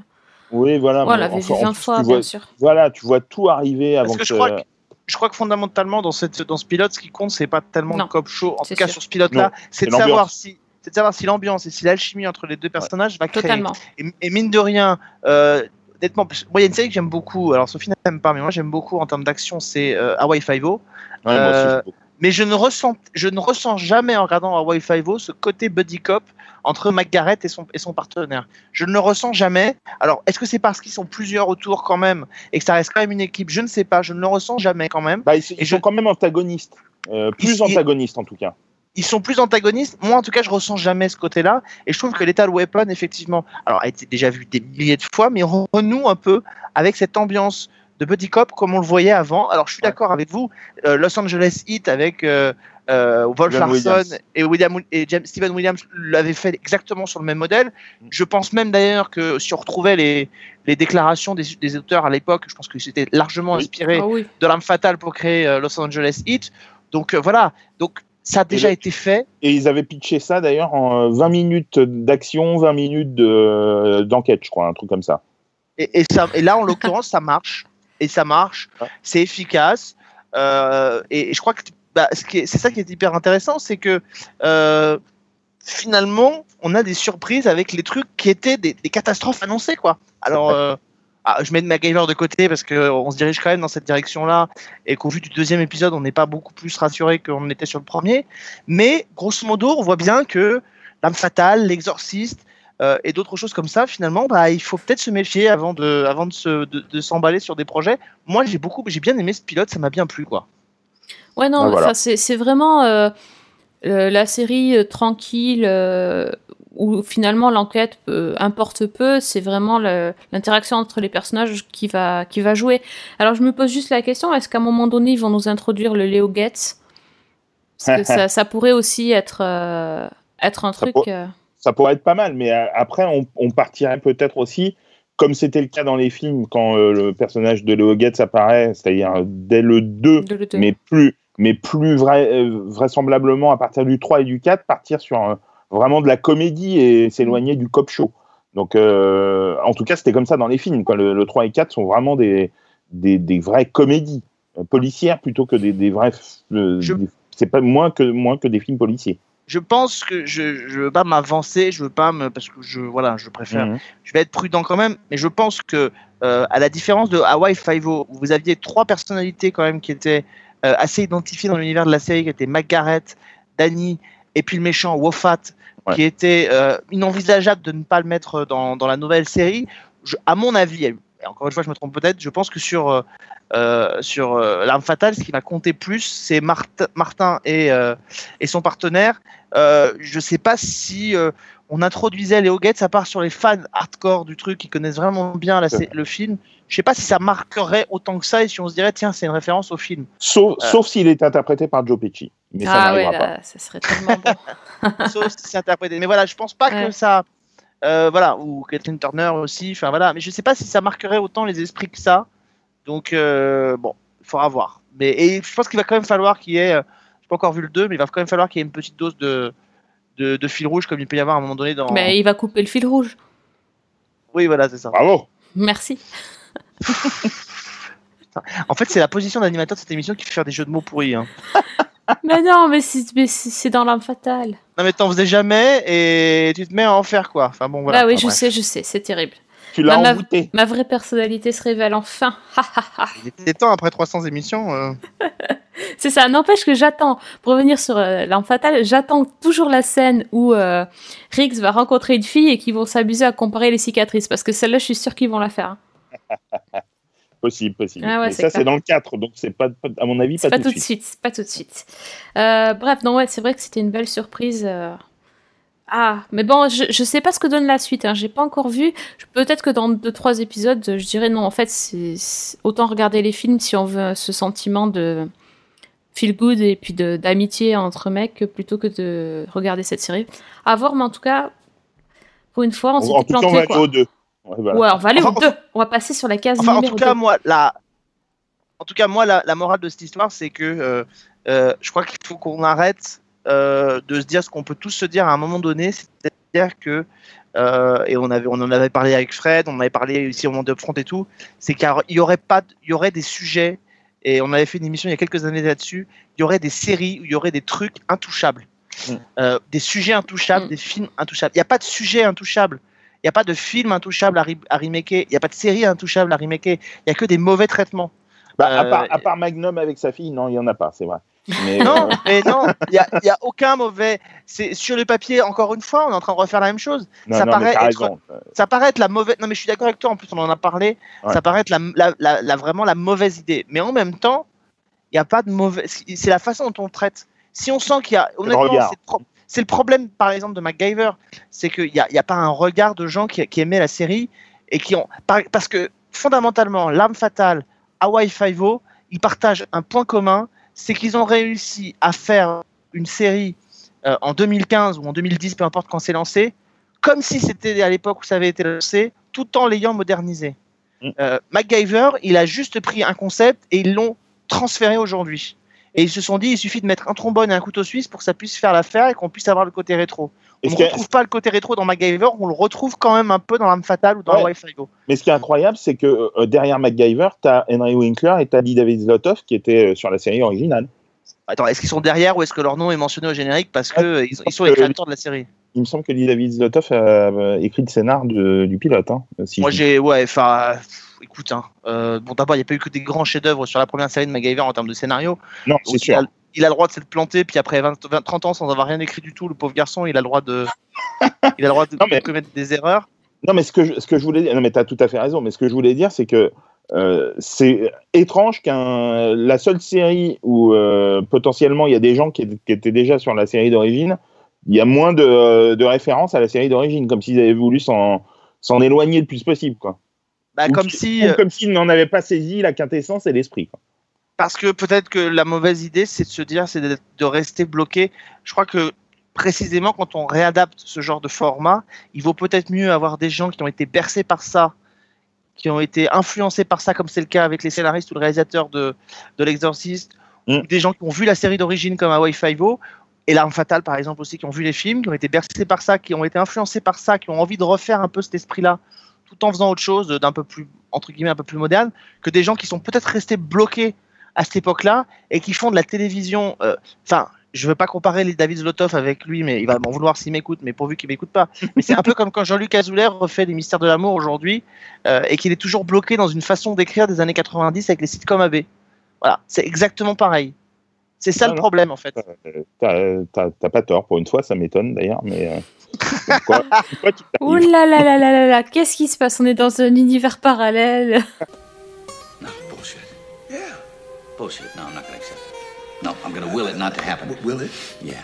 Oui, voilà. On mais l'avait enfin, vu en 20 plus, fois, tu bien vois, sûr. Voilà, tu vois tout arriver avant Parce que je que crois que je crois que fondamentalement dans cette dans ce pilote, ce qui compte, c'est pas tellement Non, le cop show. En c'est tout cas sûr. sur ce pilote-là, c'est de savoir si c'est de savoir si l'ambiance et si l'alchimie entre les deux personnages va créer. Totalement. Et, et mine de rien, euh, honnêtement, moi il y a une série que j'aime beaucoup. Alors Sophie n'aime pas, mais moi j'aime beaucoup en termes d'action, c'est euh, Hawaii Five-O. Ouais, moi aussi, euh, j'aime beaucoup. Mais je ne ressens, je ne ressens jamais en regardant Hawaii Five-O ce côté buddy cop entre McGarrett et son, et son partenaire. Je ne le ressens jamais. Alors, est-ce que c'est parce qu'ils sont plusieurs autour quand même et que ça reste quand même une équipe? Je ne sais pas. Je ne le ressens jamais quand même. Bah, ils, ils et sont je- quand même antagonistes. Euh, plus Ils- antagonistes en tout cas. ils sont plus antagonistes. Moi, en tout cas, je ressens jamais ce côté-là. Et je trouve que Lethal Weapon, effectivement, alors a été déjà vu des milliers de fois, mais renoue un peu avec cette ambiance de buddy cop comme on le voyait avant. Alors, je suis Ouais. d'accord avec vous. euh, Los Angeles Heat avec euh, euh, Wolf Larson Williams. et William et James, Steven Williams l'avaient fait exactement sur le même modèle. Je pense même d'ailleurs que si on retrouvait les, les déclarations des, des auteurs à l'époque, je pense que c'était largement Oui. inspiré Ah oui. de l'arme fatale pour créer euh, Los Angeles Heat. Donc euh, voilà. Donc ça a déjà été fait. Et ils avaient pitché ça d'ailleurs en euh, 20 minutes d'action, 20 minutes de- d'enquête, je crois, un truc comme ça. Et, et ça, et là, en l'occurrence, ça marche. Et ça marche. Ouais. C'est efficace. Euh, et, et je crois que bah, ce c'est ça qui est hyper intéressant, c'est que euh, finalement, on a des surprises avec les trucs qui étaient des, des catastrophes annoncées, quoi. Alors, euh, ah, je mets de MacGyver de côté parce qu'on se dirige quand même dans cette direction-là et qu'au vu du deuxième épisode, on n'est pas beaucoup plus rassuré qu'on était sur le premier. Mais grosso modo, on voit bien que l'âme fatale, l'exorciste, euh, et d'autres choses comme ça, finalement, bah, il faut peut-être se méfier avant de, avant de, se, de, de s'emballer sur des projets. Moi, j'ai beaucoup, j'ai bien aimé ce pilote, ça m'a bien plu, quoi. Ouais, non, Ah, voilà. c'est c'est vraiment euh, euh, la série euh, tranquille euh, où finalement l'enquête euh, importe peu. C'est vraiment le- l'interaction entre les personnages qui va, qui va jouer. Alors je me pose juste la question est-ce qu'à un moment donné ils vont nous introduire le Léo Getz? Parce que (laughs) ça, ça pourrait aussi être, euh, être un truc. pour- euh, Ça pourrait être pas mal, mais euh, après, on, on partirait peut-être aussi, comme c'était le cas dans les films, quand euh, le personnage de Leo Getz apparaît, c'est-à-dire euh, dès le 2, de le deux. mais plus, mais plus vrai, euh, vraisemblablement à partir du 3 et du 4, partir sur euh, vraiment de la comédie et s'éloigner du cop show. Donc, euh, en tout cas, c'était comme ça dans les films. Quoi. Le, le 3 et 4 sont vraiment des, des, des vraies comédies euh, policières plutôt que des, des vrais. euh, Je- c'est pas moins que, moins que des films policiers. Je pense que je, je veux pas m'avancer, je veux pas me, parce que je, voilà, je préfère, Mhm. je vais être prudent quand même, mais je pense que, euh, à la différence de Hawaii Five-O, vous aviez trois personnalités quand même qui étaient euh, assez identifiées dans l'univers de la série, qui étaient McGarrett, Danny, et puis le méchant Wofat, Ouais. qui était euh, inenvisageable de ne pas le mettre dans, dans la nouvelle série. Je- à mon avis, et encore une fois, je me trompe peut-être, je pense que sur, euh, euh, sur euh, l'arme fatale, ce qui va compter plus, c'est Martin, Martin et, euh, et son partenaire. Euh, je sais pas si euh, on introduisait Léo Gates, à part sur les fans hardcore du truc qui connaissent vraiment bien la, le film. Je sais pas si ça marquerait autant que ça et si on se dirait tiens c'est une référence au film. Sauf, Euh. sauf s'il est interprété par Joe Pesci. Mais ça ah ouais, n'arrivera là, ça serait tellement bon. Sauf si c'est interprété. Mais voilà, je pense pas Ouais. que ça. Euh, voilà, ou Kathleen Turner aussi. Enfin voilà, mais je sais pas si ça marquerait autant les esprits que ça. Donc euh, bon, il faudra voir. Mais et je pense qu'il va quand même falloir qu'il y ait. euh, J'ai pas encore vu le 2, mais il va quand même falloir qu'il y ait une petite dose de, de, de fil rouge comme il peut y avoir à un moment donné dans. Mais il va couper le fil rouge. Oui, voilà, c'est ça. Bravo. Merci. (laughs) En fait, c'est la position d'animateur de cette émission qui fait faire des jeux de mots pourris. hein. (laughs) mais non, mais c'est dans l'âme fatale. Non, mais t'en faisais jamais et tu te mets à en faire quoi. Enfin bon, voilà. bah oui, Enfin, je bref. sais, je sais, c'est terrible. Tu l'as ma- envoûté. Ma vraie personnalité se révèle enfin. Ha, ha, ha. Il était temps après 300 émissions. euh. (laughs) C'est ça, n'empêche que j'attends, pour revenir sur euh, l'arme fatale, j'attends toujours la scène où euh, Riggs va rencontrer une fille et qu'ils vont s'amuser à comparer les cicatrices, parce que celle-là, je suis sûre qu'ils vont la faire. hein. (laughs) Possible, possible. Ah ouais, Mais c'est ça, c'est dans le 4, donc c'est pas, pas- à mon avis, pas, pas, tout de suite, pas tout de suite. Euh, bref, non, ouais, c'est vrai que c'était une belle surprise. euh, Ah, mais bon, je, je sais pas ce que donne la suite. Hein. J'ai pas encore vu. Peut-être que dans deux trois épisodes, je dirais non. En fait, c'est autant regarder les films si on veut ce sentiment de feel good et puis d'amitié entre mecs plutôt que de regarder cette série. À voir, mais en tout cas, pour une fois, on En, s'était en tout cas, on va planté aller quoi. au 2. Ouais, voilà. Ouais, on va aller Enfin, au 2. On va passer sur la case Enfin, en numéro tout cas, 2. moi, la... en tout cas, moi, la, la morale de cette histoire, c'est que euh, euh, je crois qu'il faut qu'on arrête euh, de se dire ce qu'on peut tous se dire à un moment donné, c'est-à-dire que euh, et on avait, on en avait parlé avec Fred, on en avait parlé ici au moment de Front et tout, c'est qu'il y aurait pas, de- il y aurait des sujets et on avait fait une émission il y a quelques années là-dessus. Il y aurait des séries où il y aurait des trucs intouchables, Mm. Euh, des sujets intouchables, Mm. des films intouchables. Il n'y a pas de sujet intouchable. Il n'y a pas de film intouchable à, à remaker. Il n'y a pas de série intouchable à remaker. Il n'y a que des mauvais traitements. Bah, à, Euh, part, à part Magnum avec sa fille, non, il n'y en a pas, c'est vrai. Mais, (laughs) Non, euh, mais non, il n'y a, aucun mauvais. C'est sur le papier, encore une fois, on est en train de refaire la même chose. non, ça non, paraît être-. Ça paraît être la mauvaise. Non, mais je suis d'accord avec toi. En plus, on en a parlé. Ouais. Ça paraît être la, la- la- la- vraiment la mauvaise idée. Mais en même temps, il n'y a pas de mauvais. C'est la façon dont on traite. Si on sent qu'il y a. Honnêtement, regard. C'est le, problème, par exemple, de MacGyver. C'est qu'il n'y a, il y a pas un regard de gens qui, qui aimaient la série et qui ont. par- parce que fondamentalement, L'Arme Fatale, Hawaii Five-O, ils partagent un point commun c'est qu'ils ont réussi à faire une série euh, en 2015 ou en 2010, peu importe quand c'est lancé, comme si c'était à l'époque où ça avait été lancé, tout en l'ayant modernisé. Mm. Euh, MacGyver, il a juste pris un concept et ils l'ont transféré aujourd'hui. Et ils se sont dit, il suffit de mettre un trombone et un couteau suisse pour que ça puisse faire l'affaire et qu'on puisse avoir le côté rétro. On ne retrouve pas le côté rétro dans MacGyver, on le retrouve quand même un peu dans l'âme fatale ou dans Ouais. Five-O. Mais ce qui est incroyable, c'est que euh, derrière MacGyver, tu as Henry Winkler et tu as Lee David Zlotoff qui étaient euh, sur la série originale. Attends, est-ce qu'ils sont derrière ou est-ce que leur nom est mentionné au générique parce que euh, ils, ils sont les Euh, créateurs de la série? Il me semble que Lee David Zlotoff a euh, écrit le scénar de- du pilote. Hein, si Moi j'ai ouais enfin écoute hein, euh, bon d'abord il n'y a pas eu que des grands chefs-d'œuvre sur la première série de MacGyver en termes de scénario. Non, c'est il, sûr. a, il a le droit de s'être planté puis après 20, 20, 30 ans sans avoir rien écrit du tout le pauvre garçon il a le droit de (laughs) il a le droit de, Non, mais- de commettre des erreurs. Non, mais ce que je, ce que je voulais dire, non, mais tu as tout à fait raison, mais ce que je voulais dire, c'est que euh, c'est étrange qu'un la seule série où euh, potentiellement il y a des gens qui, qui étaient déjà sur la série d'origine, il y a moins de, de références à la série d'origine, comme s'ils avaient voulu s'en s'en éloigner le plus possible. Quoi. Bah, Ou comme qui- si ou euh, comme s'ils n'en avaient pas saisi la quintessence et l'esprit. parce que peut-être que la mauvaise idée c'est de se dire c'est de, de rester bloqué. Je crois que précisément quand on réadapte ce genre de format, il vaut peut-être mieux avoir des gens qui ont été bercés par ça, qui ont été influencés par ça, comme c'est le cas avec les scénaristes ou le réalisateur de, de l'Exorciste, Mm. ou des gens qui ont vu la série d'origine comme Hawaii Five-O, et L'Arme Fatale par exemple aussi, qui ont vu les films, qui ont été bercés par ça, qui ont été influencés par ça, qui ont envie de refaire un peu cet esprit-là, tout en faisant autre chose d'un peu plus, entre guillemets, un peu plus moderne, que des gens qui sont peut-être restés bloqués à cette époque-là et qui font de la télévision. euh, Enfin, je veux pas comparer les David Zlotov avec lui, mais il va m'en vouloir s'il m'écoute, mais pourvu qu'il m'écoute pas. (laughs) Mais c'est un peu comme quand Jean-Luc Azoulay refait les Mystères de l'amour aujourd'hui euh, et qu'il est toujours bloqué dans une façon d'écrire des années 90 avec les sitcoms AB. Voilà, c'est exactement pareil. C'est ça Ah le non. problème en fait. Euh, T'as pas tort, pour une fois, ça m'étonne d'ailleurs, mais. euh, pourquoi- (laughs) pourquoi tu Ouh là là là là là là, qu'est-ce qui se passe? On est dans un univers parallèle. No, bullshit. Yeah. Bullshit. No, I'm not gonna accept it. No, I'm gonna will it not to happen. Will it? Yeah.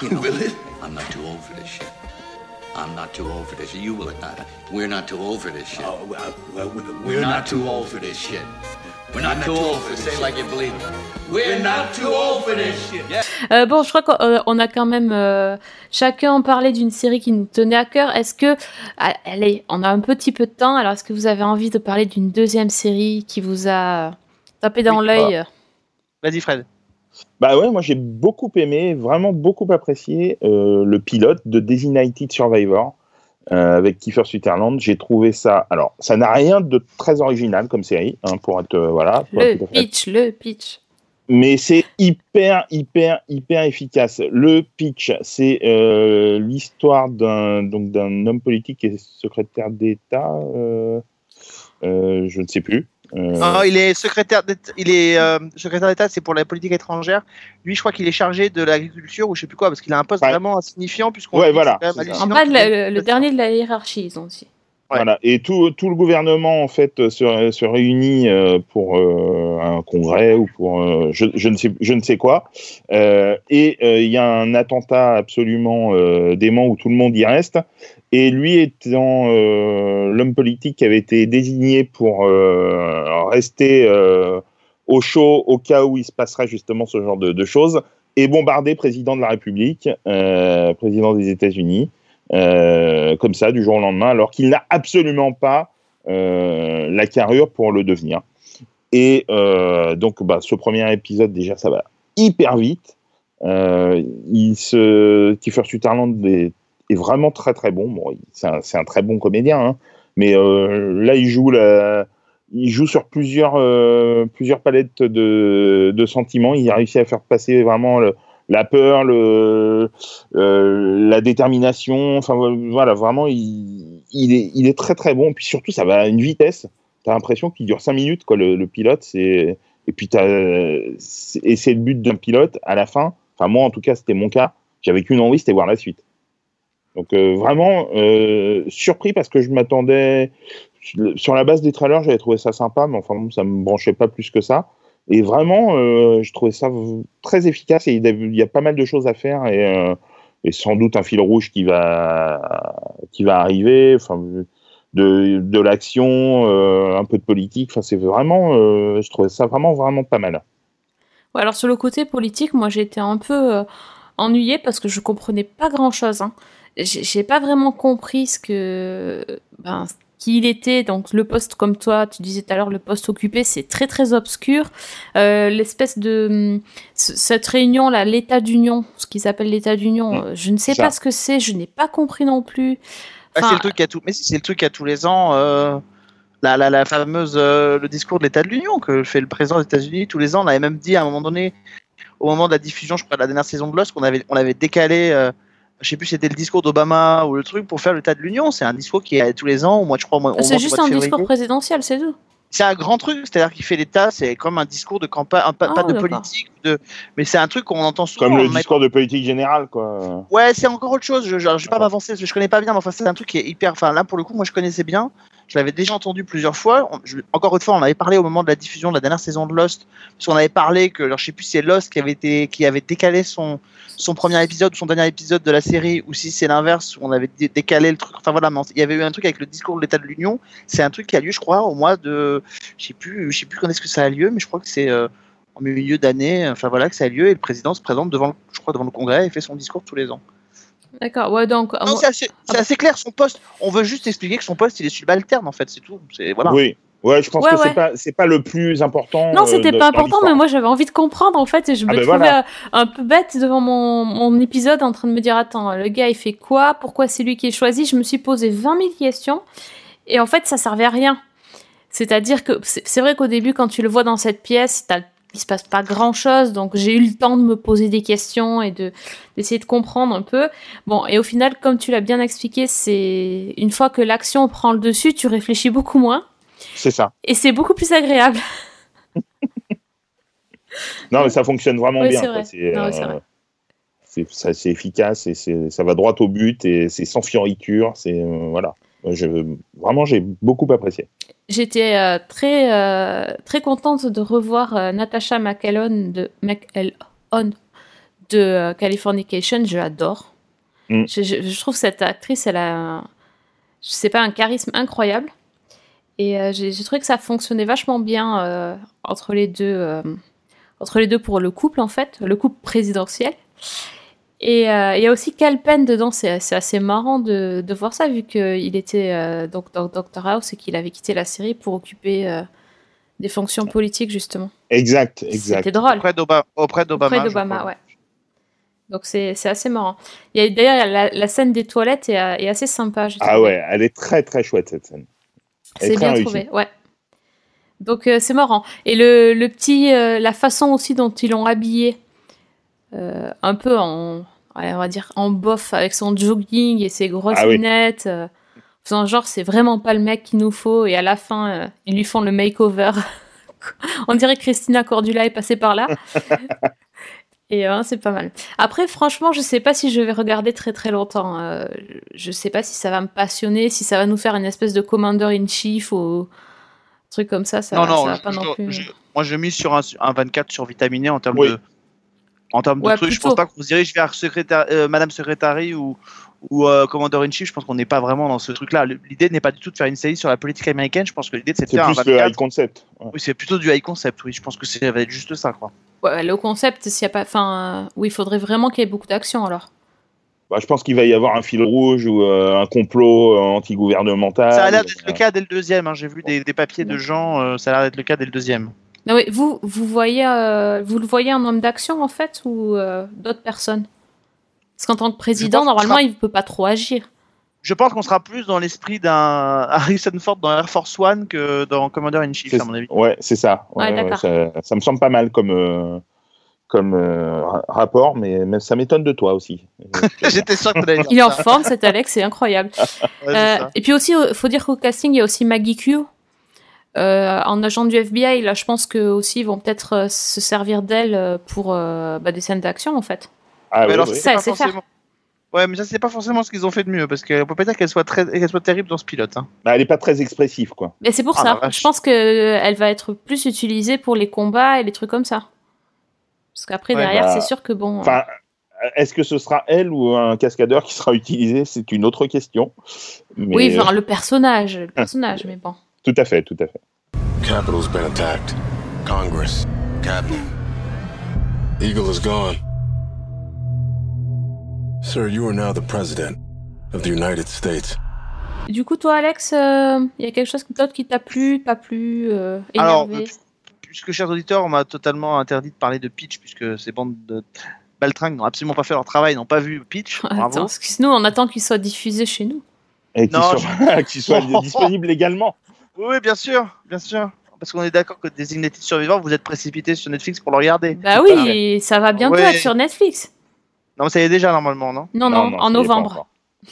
You (laughs) know, Will it? I'm not too old for this shit. I'm not too old for this. You will it not. We're not too old for this shit. Oh, well, well, We're shit. We're not not too old for this shit. Yeah. Euh, bon, je crois qu'on euh, on a quand même euh, chacun parlé d'une série qui nous tenait à cœur. Est-ce que, ah, allez, on a un petit peu de temps. Alors, est-ce que vous avez envie de parler d'une deuxième série qui vous a tapé dans Oui, l'œil? Vas-y Fred. Bah ouais, moi j'ai beaucoup aimé, vraiment beaucoup apprécié euh, le pilote de Designated Survivor euh, avec Kiefer Sutherland. J'ai trouvé ça. Alors, ça n'a rien de très original comme série, hein, pour être euh, voilà. pour Le être pitch, le pitch. Mais c'est hyper, hyper, hyper efficace. Le pitch, c'est euh, l'histoire d'un donc d'un homme politique qui est secrétaire d'État. je ne sais plus. Euh, Ah, il est secrétaire d'État, il est euh, secrétaire d'État, c'est pour la politique étrangère. Lui, je crois qu'il est chargé de l'agriculture ou je sais plus quoi, parce qu'il a un poste Ouais. vraiment insignifiant puisqu'on Ouais, voilà. En bas, le, le dernier de la hiérarchie, ils ont dit. Voilà. Et tout, tout le gouvernement, en fait, se, se réunit euh, pour euh, un congrès ou pour euh, je, je, ne sais, je ne sais quoi. Euh, et euh, il y a un attentat absolument euh, dément où tout le monde y reste. Et lui étant euh, l'homme politique qui avait été désigné pour euh, rester euh, au chaud au cas où il se passerait justement ce genre de, choses, est bombardé président de la République, président des États-Unis, comme ça, du jour au lendemain, alors qu'il n'a absolument pas la carrure pour le devenir. Et donc, bah, ce premier épisode, déjà, ça va hyper vite. Il se... Est, est vraiment très très bon. Bon, c'est un, un très bon comédien, hein. mais euh, là, il joue la... Il joue sur plusieurs, euh, plusieurs palettes de, de sentiments. Il a réussi à faire passer vraiment la peur, le, euh, la détermination. Enfin voilà, vraiment, il, il, est, il est très très bon. Puis surtout, ça va à une vitesse. T'as l'impression qu'il dure 5 minutes, quoi, le, pilote. Et puis c'est le but d'un pilote à la fin. Enfin moi, en tout cas, c'était mon cas. J'avais qu'une envie, c'était voir la suite. Donc euh, vraiment euh, surpris parce que je m'attendais sur la base des trailers, j'avais trouvé ça sympa, mais enfin ça me branchait pas plus que ça. Et vraiment, euh, je trouvais ça très efficace et il y a- pas mal de choses à faire et, sans doute un fil rouge qui va qui va arriver. Enfin, de, de l'action, un peu de politique. Enfin, c'est vraiment, je trouvais ça vraiment vraiment pas mal. Alors sur le côté politique, moi été un peu ennuyée parce que je comprenais pas grand chose. Hein. J'ai pas vraiment compris ce que. Ben, qui il était, donc le poste, comme toi, tu disais tout à l'heure, le poste occupé, c'est très très obscur. Euh, L'espèce de. Cette réunion là, l'état d'union, ce qu'ils appellent l'état d'union, Mm. je ne sais Ça. pas ce que c'est, je n'ai pas compris non plus. Ah, c'est le truc à tout. Mais si, c'est le truc à tous les ans. euh, La, la, la fameuse euh, le discours de l'état de l'Union que fait le président des États-Unis tous les ans. On avait même dit à un moment donné, au moment de la diffusion, je crois, de la dernière saison de Lost, qu'on avait on avait décalé. euh, je sais plus, si c'était le discours d'Obama ou le truc pour faire l'état de l'Union. C'est un discours qui est tous les ans, au mois, je crois, au mois, au C'est juste mois un discours présidentiel, c'est tout. C'est un grand truc, c'est-à-dire qu'il fait l'État, c'est comme un discours de campagne, un- pas, Ah, pas de politique, de, mais c'est un truc qu'on entend souvent. Comme le discours de politique générale, quoi. Ouais, c'est encore autre chose. Je, je vais pas m'avancer, je connais pas bien, mais enfin, c'est un truc qui est hyper. Enfin, là, pour le coup, moi, je connaissais bien. Je l'avais déjà entendu plusieurs fois. Encore une fois, on avait parlé au moment de la diffusion de la dernière saison de Lost, parce qu'on avait parlé que, alors, je sais plus si c'est Lost qui avait décalé son, premier épisode ou son dernier épisode de la série, ou si c'est l'inverse, où on avait dé- décalé le truc. Enfin voilà, il y avait eu un truc avec le discours de l'État de l'Union. C'est un truc qui a lieu, je crois, au mois de, je sais plus, sais plus quand est-ce que ça a lieu, mais je crois que c'est euh, en milieu d'année. Enfin voilà, que ça a lieu et le président se présente devant, je crois, devant le Congrès et fait son discours tous les ans. D'accord, ouais, donc. Non, moi- c'est assez, c'est assez clair son poste. On veut juste expliquer que son poste il est subalterne en fait, c'est tout. C'est voilà. Oui. Ouais, je pense Ouais, que ouais. c'est pas c'est pas le plus important. Non, euh, c'était de- pas important, mais moi j'avais envie de comprendre en fait, et je Ah me ben trouvais voilà. euh, un peu bête devant mon, mon épisode en train de me dire attends, le gars il fait quoi? Pourquoi c'est lui qui est choisi? Je me suis posé 20 000 questions, et en fait ça servait à rien. C'est-à-dire que c'est c'est vrai qu'au début, quand tu le vois dans cette pièce, t'as- il se passe pas grand-chose, donc j'ai eu le temps de me poser des questions et de d'essayer de comprendre un peu. Bon, et au final, comme tu l'as bien expliqué, c'est une fois que l'action prend le dessus, tu réfléchis beaucoup moins, C'est ça. et c'est beaucoup plus agréable. (laughs) Non, mais ça fonctionne vraiment Oui, bien. c'est vrai. Euh, oui, efficace et ça va droit au but et c'est sans fioriture. C'est euh, voilà. Je, vraiment, j'ai beaucoup apprécié. J'étais euh, très euh, très contente de revoir euh, Natasha McElhone de McElhone de Californication. Je l'adore. Mm. Je, je- je trouve cette actrice, elle a, un- je sais pas, un charisme incroyable. Et j'ai trouvé que ça fonctionnait vachement bien entre les deux, entre les deux pour le couple en fait, le couple présidentiel. Et euh, il y a aussi Cal Penn dedans, c'est c'est assez marrant de, de voir ça, vu qu'il était euh, donc dans Doctor House et qu'il avait quitté la série pour occuper euh, des fonctions politiques, justement. Exact, exact. C'était drôle. Auprès d'Obama. Auprès d'Obama. Auprès d'Obama, ouais. Donc c'est c'est assez marrant. Il y a d'ailleurs la, la scène des toilettes est, est assez sympa. Ah trouvé. ouais, elle est très très chouette cette scène. Elle C'est bien réussie. trouvé, ouais. Donc euh, c'est marrant. Et le, le petit, euh, la façon aussi dont ils l'ont habillé, euh, un peu en, on va dire en bof avec son jogging et ses grosses Ah oui. lunettes, euh, faisant genre c'est vraiment pas le mec qu'il nous faut. Et à la fin, euh, ils lui font le makeover. (laughs) on dirait que Christina Cordula est passée par là. (laughs) Et euh, c'est pas mal. Après, franchement, je sais pas si je vais regarder très très longtemps. Euh, je sais pas si ça va me passionner, si ça va nous faire une espèce de commander in chief ou truc comme ça. Ça, non, non, ça va je- pas je- non plus. je- moi je mise sur un, un 24 sur vitaminé en termes Oui. de. En termes de Ouais, trucs, je plutôt. pense pas qu'on se dirige vers secrétaire, euh, Madame Secretary ou, ou euh, Commander in Chief. Je pense qu'on n'est pas vraiment dans ce truc-là. L'idée n'est pas du tout de faire une série sur la politique américaine. Je pense que l'idée c'est de faire un plus le 24. high concept. Ouais. Oui, c'est plutôt du high concept. Oui, je pense que ça va être juste ça, quoi. Ouais, le concept, s'il y a pas. Enfin, euh, oui, il faudrait vraiment qu'il y ait beaucoup d'action alors. Bah, je pense qu'il va y avoir un fil rouge ou euh, un complot euh, anti-gouvernemental. ça a l'air d'être le cas dès le deuxième. hein. J'ai vu des, des papiers de gens. euh, ça a l'air d'être le cas dès le deuxième. Non, oui, vous, vous voyez, euh, vous le voyez un homme d'action en fait ou euh, d'autres personnes? Parce qu'en tant que président, normalement, sera- il peut pas trop agir. Je pense qu'on sera plus dans l'esprit d'un (laughs) Harrison Ford dans Air Force One que dans Commander in Chief, à mon avis. Ouais, c'est ça. Ouais, ça. ça me semble pas mal comme, euh, comme euh, ra- rapport, mais, mais ça m'étonne de toi aussi. (laughs) J'étais sûr que Il est en forme, cet Alex, c'est incroyable. (laughs) Euh, et puis aussi, il faut dire qu'au casting, il y a aussi Maggie Q. Euh, en agent du FBI, là, je pense que aussi ils vont peut-être euh, se servir d'elle euh, pour euh, bah, des scènes d'action en fait. Ah, Mais alors, Ça, pas c'est faire. forcément- Ouais, mais ça, c'est pas forcément ce qu'ils ont fait de mieux, parce qu'on peut pas dire qu'elle soit, très... qu'elle soit terrible dans ce pilote. hein. Bah, elle est pas très expressive, quoi. Mais c'est pour Ah, ça. Je pense que euh, elle va être plus utilisée pour les combats et les trucs comme ça. Parce qu'après Ouais, derrière, bah, c'est sûr que bon. Enfin, est-ce que ce sera elle ou un cascadeur qui sera (laughs) utilisé? C'est une autre question. Mais, oui, enfin le personnage, le (laughs) personnage, mais bon. Tout à fait, tout à fait. Capitol's been attacked. Congress. Cabinet. Eagle is gone. Sir, you are now the president of the United States. Du coup, toi, Alex, il y a quelque chose d'autre qui t'a plu, pas plu, euh, Alors, énervé puisque, chers auditeurs, on m'a totalement interdit de parler de Pitch, puisque ces bandes de baltringues n'ont absolument pas fait leur travail, n'ont pas vu Pitch. (laughs) Attends, parce que sinon, on attend qu'il soit diffusé chez nous. Et qu'il Non, soit, (laughs) qu'il soit (laughs) disponible légalement. Oui, oui, bien sûr, bien sûr. Parce qu'on est d'accord que Designated Survivor, vous êtes précipité sur Netflix pour le regarder. Bah oui, ça va bientôt Ouais. être sur Netflix. Non, mais ça y est déjà normalement, non? Non, non, en novembre.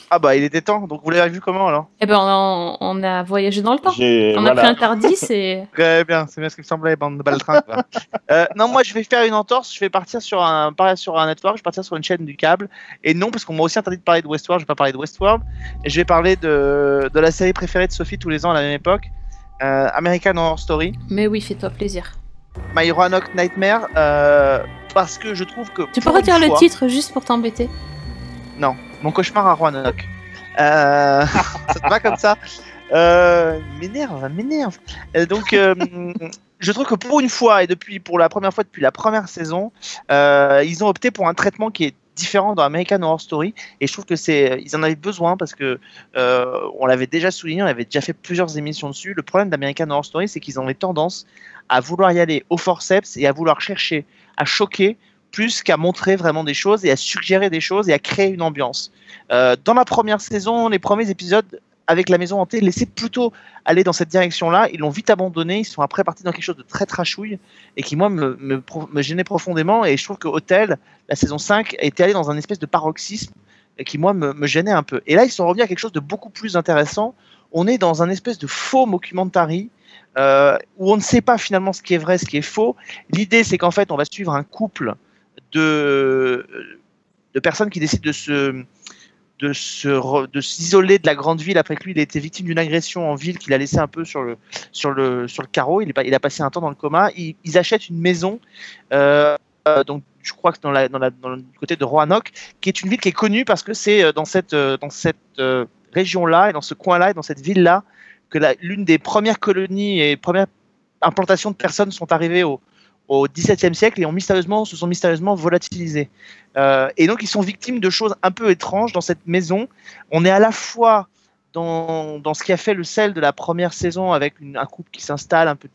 Ah bah, il était temps. Donc vous l'avez vu comment alors? Eh ben, on, on a voyagé dans le temps. On a pris un tardis (laughs) et. Très bien, c'est bien ce qui me semblait, bande de baltringues. quoi. euh, non, moi je vais faire une entorse, je vais partir sur un, pas sur un network, je vais partir sur une chaîne du câble. Et non, parce qu'on m'a aussi interdit de parler de Westworld, je vais pas parler de Westworld. Et je vais parler de, de la série préférée de Sophie tous les ans à la même époque, euh, American Horror Story, Mais oui, fais-toi plaisir. My Roanoke Nightmare, euh, parce que je trouve que. Tu peux retirer le titre juste pour t'embêter? Non, mon cauchemar à Roanoke. Euh, (laughs) ça te va comme ça? Euh, M'énerve, m'énerve. Euh, donc, euh, je trouve que pour une fois, et depuis pour la première fois depuis la première saison, euh, ils ont opté pour un traitement qui est différent dans American Horror Story. Et je trouve que c'est, ils en avaient besoin parce que on l'avait déjà souligné, on avait déjà fait plusieurs émissions dessus. Le problème d'American Horror Story, c'est qu'ils ont avaient tendance à vouloir y aller au forceps et à vouloir chercher à choquer plus qu'à montrer vraiment des choses et à suggérer des choses et à créer une ambiance. Euh, dans la première saison, les premiers épisodes avec la maison hantée laissaient plutôt aller dans cette direction-là. Ils l'ont vite abandonné. Ils sont après partis dans quelque chose de très trashouille et qui, moi, me, gênait profondément. Et je trouve que Hotel, la saison 5, était allé dans un espèce de paroxysme qui, moi, me, gênait un peu. Et là, ils sont revenus à quelque chose de beaucoup plus intéressant. On est dans un espèce de faux mockumentary euh, où on ne sait pas finalement ce qui est vrai, ce qui est faux. L'idée, c'est qu'en fait, on va suivre un couple de, personnes qui décident de se de se de s'isoler de la grande ville après que lui il a été victime d'une agression en ville qu'il a laissé un peu sur le sur le sur le carreau. Il, il a passé un temps dans le coma. Ils, achètent une maison euh, euh, donc je crois que dans la, dans le côté de Roanoke qui est une ville qui est connue parce que c'est euh, dans cette dans cette région là et dans ce coin là et dans cette ville là que l'une des premières colonies et premières implantations de personnes sont arrivées au au XVIIe siècle et ont mystérieusement, se sont mystérieusement volatilisés. Euh, et donc ils sont victimes de choses un peu étranges dans cette maison. On est à la fois dans, dans ce qui a fait le sel de la première saison avec un couple qui s'installe, un peu,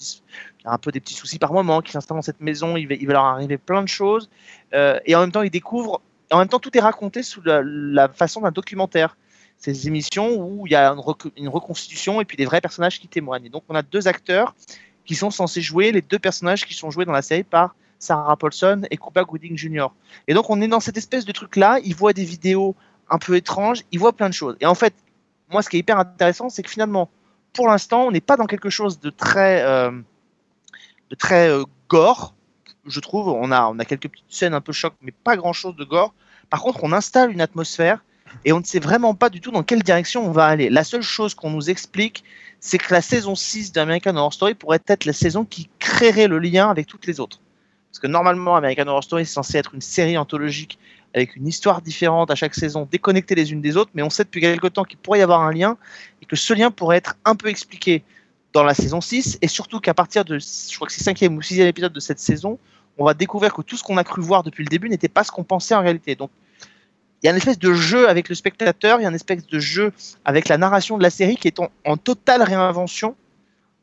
un peu des petits soucis par moment, qui s'installe dans cette maison, il va, leur arriver plein de choses. Euh, et en même temps ils découvrent, en même temps tout est raconté sous la, façon d'un documentaire. Ces émissions où il y a une reconstitution et puis des vrais personnages qui témoignent. Et donc on a deux acteurs qui sont censés jouer les deux personnages qui sont joués dans la série par Sarah Paulson et Cooper Gooding Jr. Et donc on est dans cette espèce de truc là, ils voient des vidéos un peu étranges, ils voient plein de choses. Et en fait, moi ce qui est hyper intéressant, c'est que finalement, pour l'instant, on n'est pas dans quelque chose de très, euh, de très euh, gore. je trouve. On a, on a quelques petites scènes un peu choc, mais pas grand chose de gore. Par contre, on installe une atmosphère et on ne sait vraiment pas du tout dans quelle direction on va aller. La seule chose qu'on nous explique, c'est que la saison 6 d'American Horror Story pourrait être la saison qui créerait le lien avec toutes les autres. Parce que normalement, American Horror Story c'est censé être une série anthologique avec une histoire différente à chaque saison, déconnectées les unes des autres, mais on sait depuis quelque temps qu'il pourrait y avoir un lien et que ce lien pourrait être un peu expliqué dans la saison 6 et surtout qu'à partir de, je crois que c'est cinquième ou sixième épisode de cette saison, on va découvrir que tout ce qu'on a cru voir depuis le début n'était pas ce qu'on pensait en réalité. Donc il y a une espèce de jeu avec le spectateur, il y a une espèce de jeu avec la narration de la série qui est en, totale réinvention.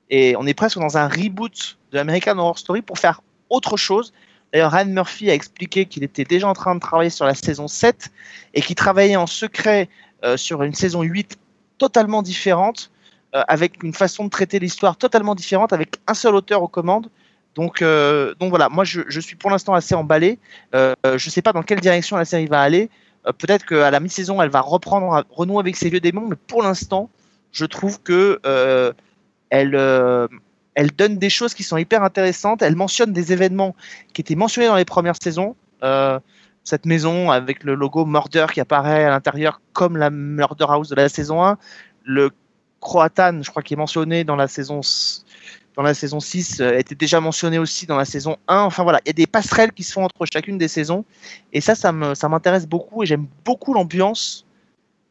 Et on est presque dans un reboot de American Horror Story pour faire autre chose. D'ailleurs, Ryan Murphy a expliqué qu'il était déjà en train de travailler sur la saison 7 et qu'il travaillait en secret euh, sur une saison 8 totalement différente, euh, avec une façon de traiter l'histoire totalement différente, avec un seul auteur aux commandes. Donc, euh, donc voilà, moi je, suis pour l'instant assez emballé. Je ne sais pas dans quelle direction la série va aller. Euh, Peut-être qu'à la mi-saison, elle va reprendre, renouer avec ses vieux démons, mais pour l'instant, je trouve que euh, elle, euh, elle donne des choses qui sont hyper intéressantes. Elle mentionne des événements qui étaient mentionnés dans les premières saisons. Cette maison avec le logo Murder qui apparaît à l'intérieur comme la Murder House de la saison 1. Le Croatan, je crois, qui est mentionné dans la saison, dans la saison 6, euh, était déjà mentionné aussi dans la saison 1. Enfin voilà, il y a des passerelles qui se font entre chacune des saisons. Et ça, ça m'intéresse beaucoup et j'aime beaucoup l'ambiance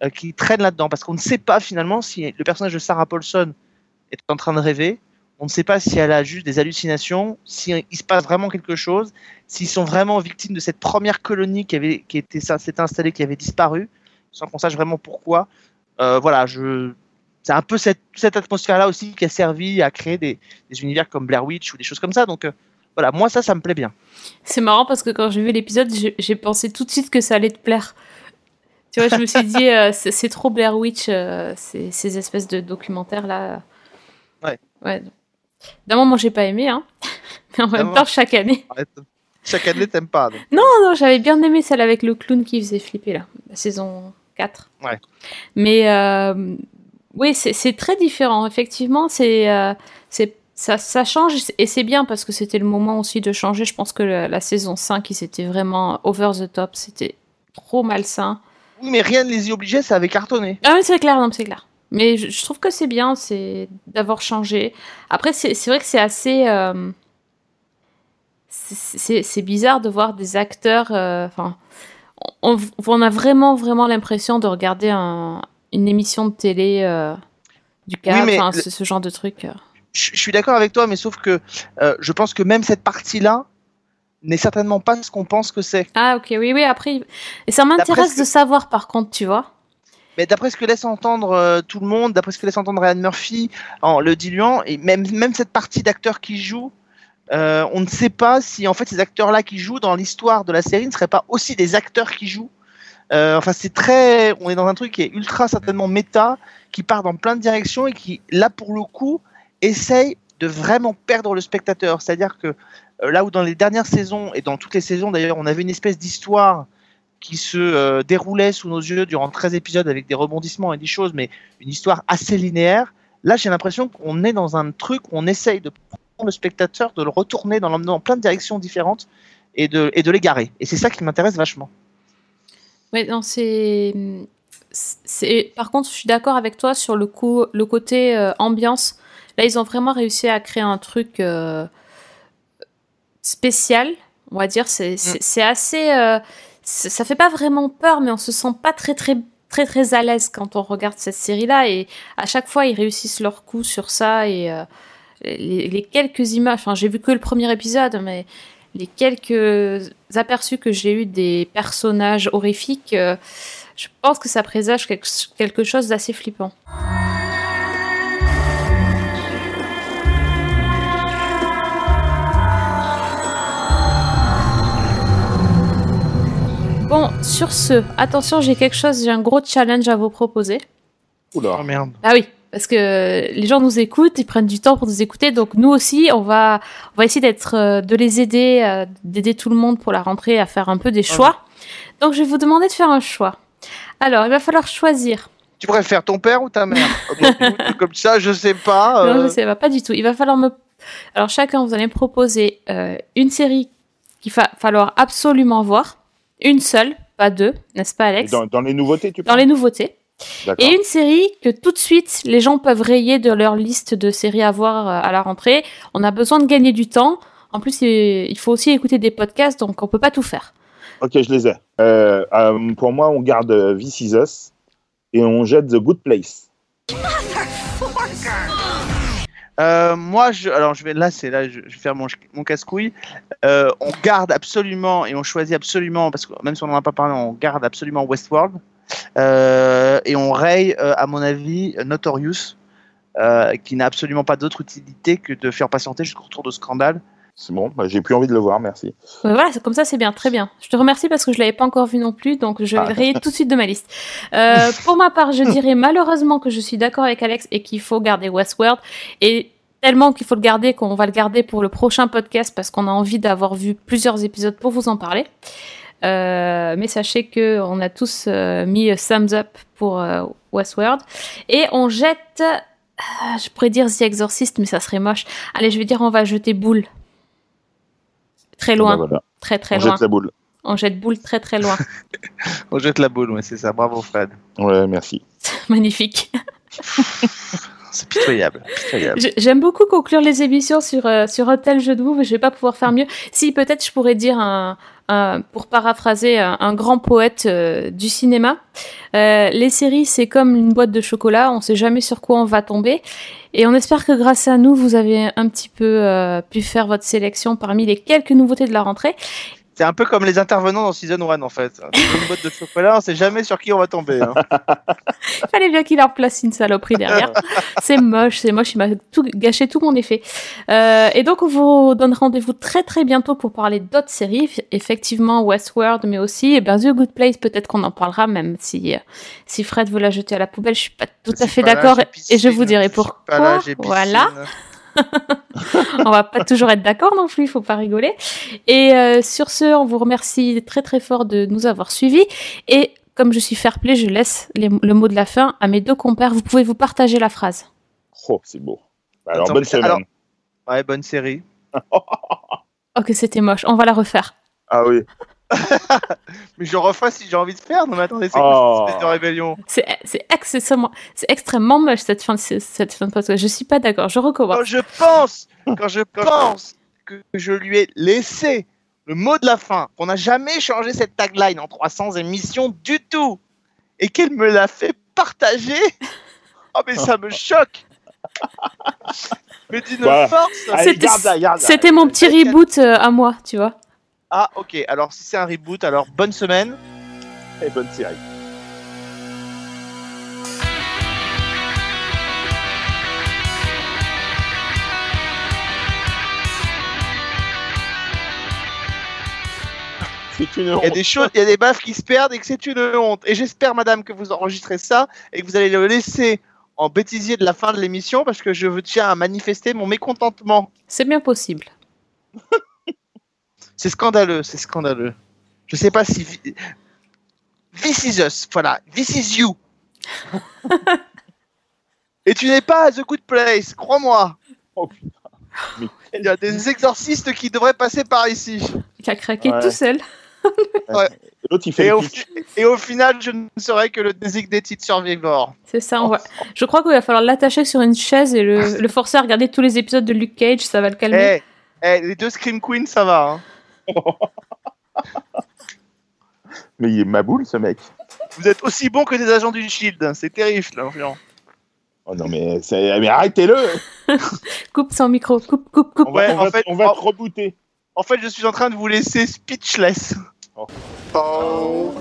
euh, qui traîne là-dedans. Parce qu'on ne sait pas finalement si le personnage de Sarah Paulson est en train de rêver. On ne sait pas si elle a juste des hallucinations, s'il se passe vraiment quelque chose, s'ils sont vraiment victimes de cette première colonie qui, qui s'était installée, qui avait disparu, sans qu'on sache vraiment pourquoi. Euh, voilà, je... c'est un peu cette, cette atmosphère-là aussi qui a servi à créer des, des univers comme Blair Witch ou des choses comme ça. Donc euh, voilà, moi ça, ça me plaît bien. C'est marrant parce que quand j'ai vu l'épisode, j'ai pensé tout de suite que ça allait te plaire. Tu vois, je me suis dit, euh, c'est trop Blair Witch, euh, ces, ces espèces de documentaires là. Ouais. Ouais. D'abord, moi, j'ai pas aimé, hein. Mais en même temps, chaque année. Arrête. Chaque année, t'aimes pas. donc. Non, non, j'avais bien aimé celle avec le clown qui faisait flipper là, la saison 4. Ouais. Mais oui, c'est très différent. Effectivement, c'est euh, c'est ça, ça change et c'est bien parce que c'était le moment aussi de changer. Je pense que la, la saison 5, ils étaient vraiment over the top. C'était trop malsain. Oui, mais rien ne les y obligeait, ça avait cartonné. Ah oui, c'est clair, non, c'est clair. Mais je, je trouve que c'est bien, c'est d'avoir changé. Après, c'est vrai que c'est assez. euh, c'est- bizarre de voir des acteurs. euh, on, on a vraiment, vraiment l'impression de regarder un- une émission de télé euh, du cadre, le- ce, ce genre de truc. euh. je, je suis d'accord avec toi, mais sauf que euh, je pense que même cette partie-là n'est certainement pas ce qu'on pense que c'est. Ah, ok, oui, oui, après. Et ça m'intéresse que- de savoir, par contre, tu vois. Mais d'après ce que laisse entendre euh, tout le monde, d'après ce que laisse entendre Ryan Murphy en le diluant, et même, même cette partie d'acteurs qui jouent, euh, on ne sait pas si en fait ces acteurs-là qui jouent dans l'histoire de la série ne seraient pas aussi des acteurs qui jouent. Euh, enfin, c'est très. On est dans un truc qui est ultra certainement méta, qui part dans plein de directions et qui, là pour le coup, essaye de vraiment perdre le spectateur. C'est-à-dire que euh, là où dans les dernières saisons, et dans toutes les saisons d'ailleurs, on avait une espèce d'histoire qui se euh, déroulait sous nos yeux durant 13 épisodes avec des rebondissements et des choses, mais une histoire assez linéaire. Là, j'ai l'impression qu'on est dans un truc où on essaye de prendre le spectateur, de le retourner, dans plein de directions différentes et de, et de l'égarer. Et c'est ça qui m'intéresse vachement. Ouais, non, c'est. Par contre, je suis d'accord avec toi sur le, coup, le côté euh, ambiance. Là, ils ont vraiment réussi à créer un truc euh, spécial, on va dire. C'est c'est assez. euh, ça fait pas vraiment peur, mais on se sent pas très, très, très, très à l'aise quand on regarde cette série-là. Et à chaque fois, ils réussissent leur coup sur ça. Et euh, les, les quelques images. Enfin, j'ai vu que le premier épisode, mais les quelques aperçus que j'ai eu des personnages horrifiques, euh, je pense que ça présage quelque, quelque chose d'assez flippant. Bon, sur ce, attention, j'ai quelque chose, j'ai un gros challenge à vous proposer. Oula. Oh merde. Ah oui, parce que les gens nous écoutent, ils prennent du temps pour nous écouter, donc nous aussi, on va, on va essayer d'être, euh, de les aider, euh, d'aider tout le monde pour la rentrée à faire un peu des choix. Donc je vais vous demander de faire un choix. Alors, il va falloir choisir. Tu préfères ton père ou ta mère? (laughs) Comme ça, je sais pas. Non, euh, je sais pas, pas du tout. Il va falloir me. Alors chacun, vous allez me proposer euh, une série qu'il va falloir absolument voir. Une seule, pas deux, n'est-ce pas, Alex? Dans, dans les nouveautés, tu Dans les nouveautés. Et une série que tout de suite, les gens peuvent rayer de leur liste de séries à voir euh, à la rentrée. On a besoin de gagner du temps. En plus, il faut aussi écouter des podcasts, donc on peut pas tout faire. Ok, je les ai. Euh, euh, pour moi, on garde This Is Us et on jette The Good Place. Euh, moi, je, alors je vais là, c'est là, je, je vais faire mon, mon casse-couille. Euh, on garde absolument et on choisit absolument, parce que même si on n'en a pas parlé, on garde absolument Westworld. Euh, et on raye, euh, à mon avis, Notorious, euh, qui n'a absolument pas d'autre utilité que de faire patienter jusqu'au retour de Scandale. C'est bon, bah, j'ai plus envie de le voir, merci. Voilà, c'est- comme ça, c'est bien, très bien. Je te remercie parce que je l'avais pas encore vu non plus, donc je vais Ah. le rayer tout de suite de ma liste. Euh, (laughs) pour ma part, je dirais malheureusement que je suis d'accord avec Alex et qu'il faut garder Westworld. Et tellement qu'il faut le garder qu'on va le garder pour le prochain podcast parce qu'on a envie d'avoir vu plusieurs épisodes pour vous en parler. Euh, mais sachez que on a tous euh, mis a thumbs up pour euh, Westworld et on jette. euh, je pourrais dire The Exorcist, mais ça serait moche. Allez, je vais dire on va jeter boule. Très loin, Bah, voilà. très très on loin. jette la boule. On jette boule très très loin. (laughs) On jette la boule, ouais, c'est ça. Bravo, Fred. Ouais, merci. (laughs) Magnifique. (laughs) C'est pitoyable. pitoyable. J'ai- J'aime beaucoup conclure les émissions sur, euh, sur un tel jeu de mots, mais je vais pas pouvoir faire mieux. Si, peut-être je pourrais dire, un, un- pour paraphraser un, grand poète euh, du cinéma, euh, les séries, c'est comme une boîte de chocolat, on sait jamais sur quoi on va tomber. Et on espère que grâce à nous, vous avez un petit peu euh, pu faire votre sélection parmi les quelques nouveautés de la rentrée. C'est un peu comme les intervenants dans Season 1 en fait. Une (laughs) boîte de chocolat, on sait jamais sur qui on va tomber. hein. Il (laughs) fallait bien qu'il leur place une saloperie derrière. (laughs) c'est moche, c'est moche, il m'a tout gâché tout mon effet. Euh, et donc on vous donne rendez-vous très très bientôt pour parler d'autres séries, effectivement Westworld, mais aussi eh ben, The Good Place, peut-être qu'on en parlera, même si, euh, si Fred veut la jeter à la poubelle, je suis pas tout à fait d'accord, et je vous dirai pourquoi. là. Voilà, (laughs) on va pas toujours être d'accord non plus, il faut pas rigoler. Et euh, sur ce, on vous remercie très très fort de nous avoir suivis. Et comme je suis fair play, je laisse les- le mot de la fin à mes deux compères. Vous pouvez vous partager la phrase. Oh, c'est beau. Bah, alors, Attends, bonne semaine. alors- Ouais, bonne série. (laughs) Ok, c'était moche. On va la refaire. Ah oui. (laughs) Mais je referai si j'ai envie de faire. Non, mais attendez, c'est Oh. quoi cette espèce de rébellion C'est c'est extrêmement, c'est extrêmement moche cette fin de cette fin de podcast. Je suis pas d'accord. Je recommence. Quand je pense, quand je pense que je lui ai laissé le mot de la fin, qu'on n'a jamais changé cette tagline en 300 émissions du tout, et qu'elle me l'a fait partager, oh mais ça me choque (laughs) Mais d'une Voilà. force. C'était mon petit reboot euh, à moi, tu vois. Ah ok, alors si c'est un reboot, alors bonne semaine. Et bonne série. (laughs) C'est une Il y a honte. des choses, il y a des baffes qui se perdent et que c'est une honte. Et j'espère, madame, que vous enregistrez ça et que vous allez le laisser en bêtisier de la fin de l'émission parce que je veux- tiens à manifester mon mécontentement. C'est bien possible. (laughs) C'est scandaleux, c'est scandaleux. Je sais pas si. This is us, voilà. This is you. (laughs) et tu n'es pas à The Good Place, crois-moi. Oh, putain. Il y a des exorcistes qui devraient passer par ici. Il a craqué Ouais. tout seul. Ouais. L'autre, il fait Et au, et final, je ne serai que le designated survivor. C'est ça. On va... Je crois qu'il va falloir l'attacher sur une chaise et le, le forcer à regarder tous les épisodes de Luke Cage. Ça va le Eh, calmer. eh, les deux Scream Queens, ça va. hein. (laughs) Mais il est ma boule, ce mec. Vous êtes aussi bons que des agents du Shield. C'est terrible, là. vraiment. Oh non, mais, mais arrêtez-le (laughs) Coupe son micro. Coupe, coupe, coupe. On Ouais, va, on en va- fait- on va en- te rebooter. En fait, je suis en train de vous laisser speechless. Oh. Oh. Oh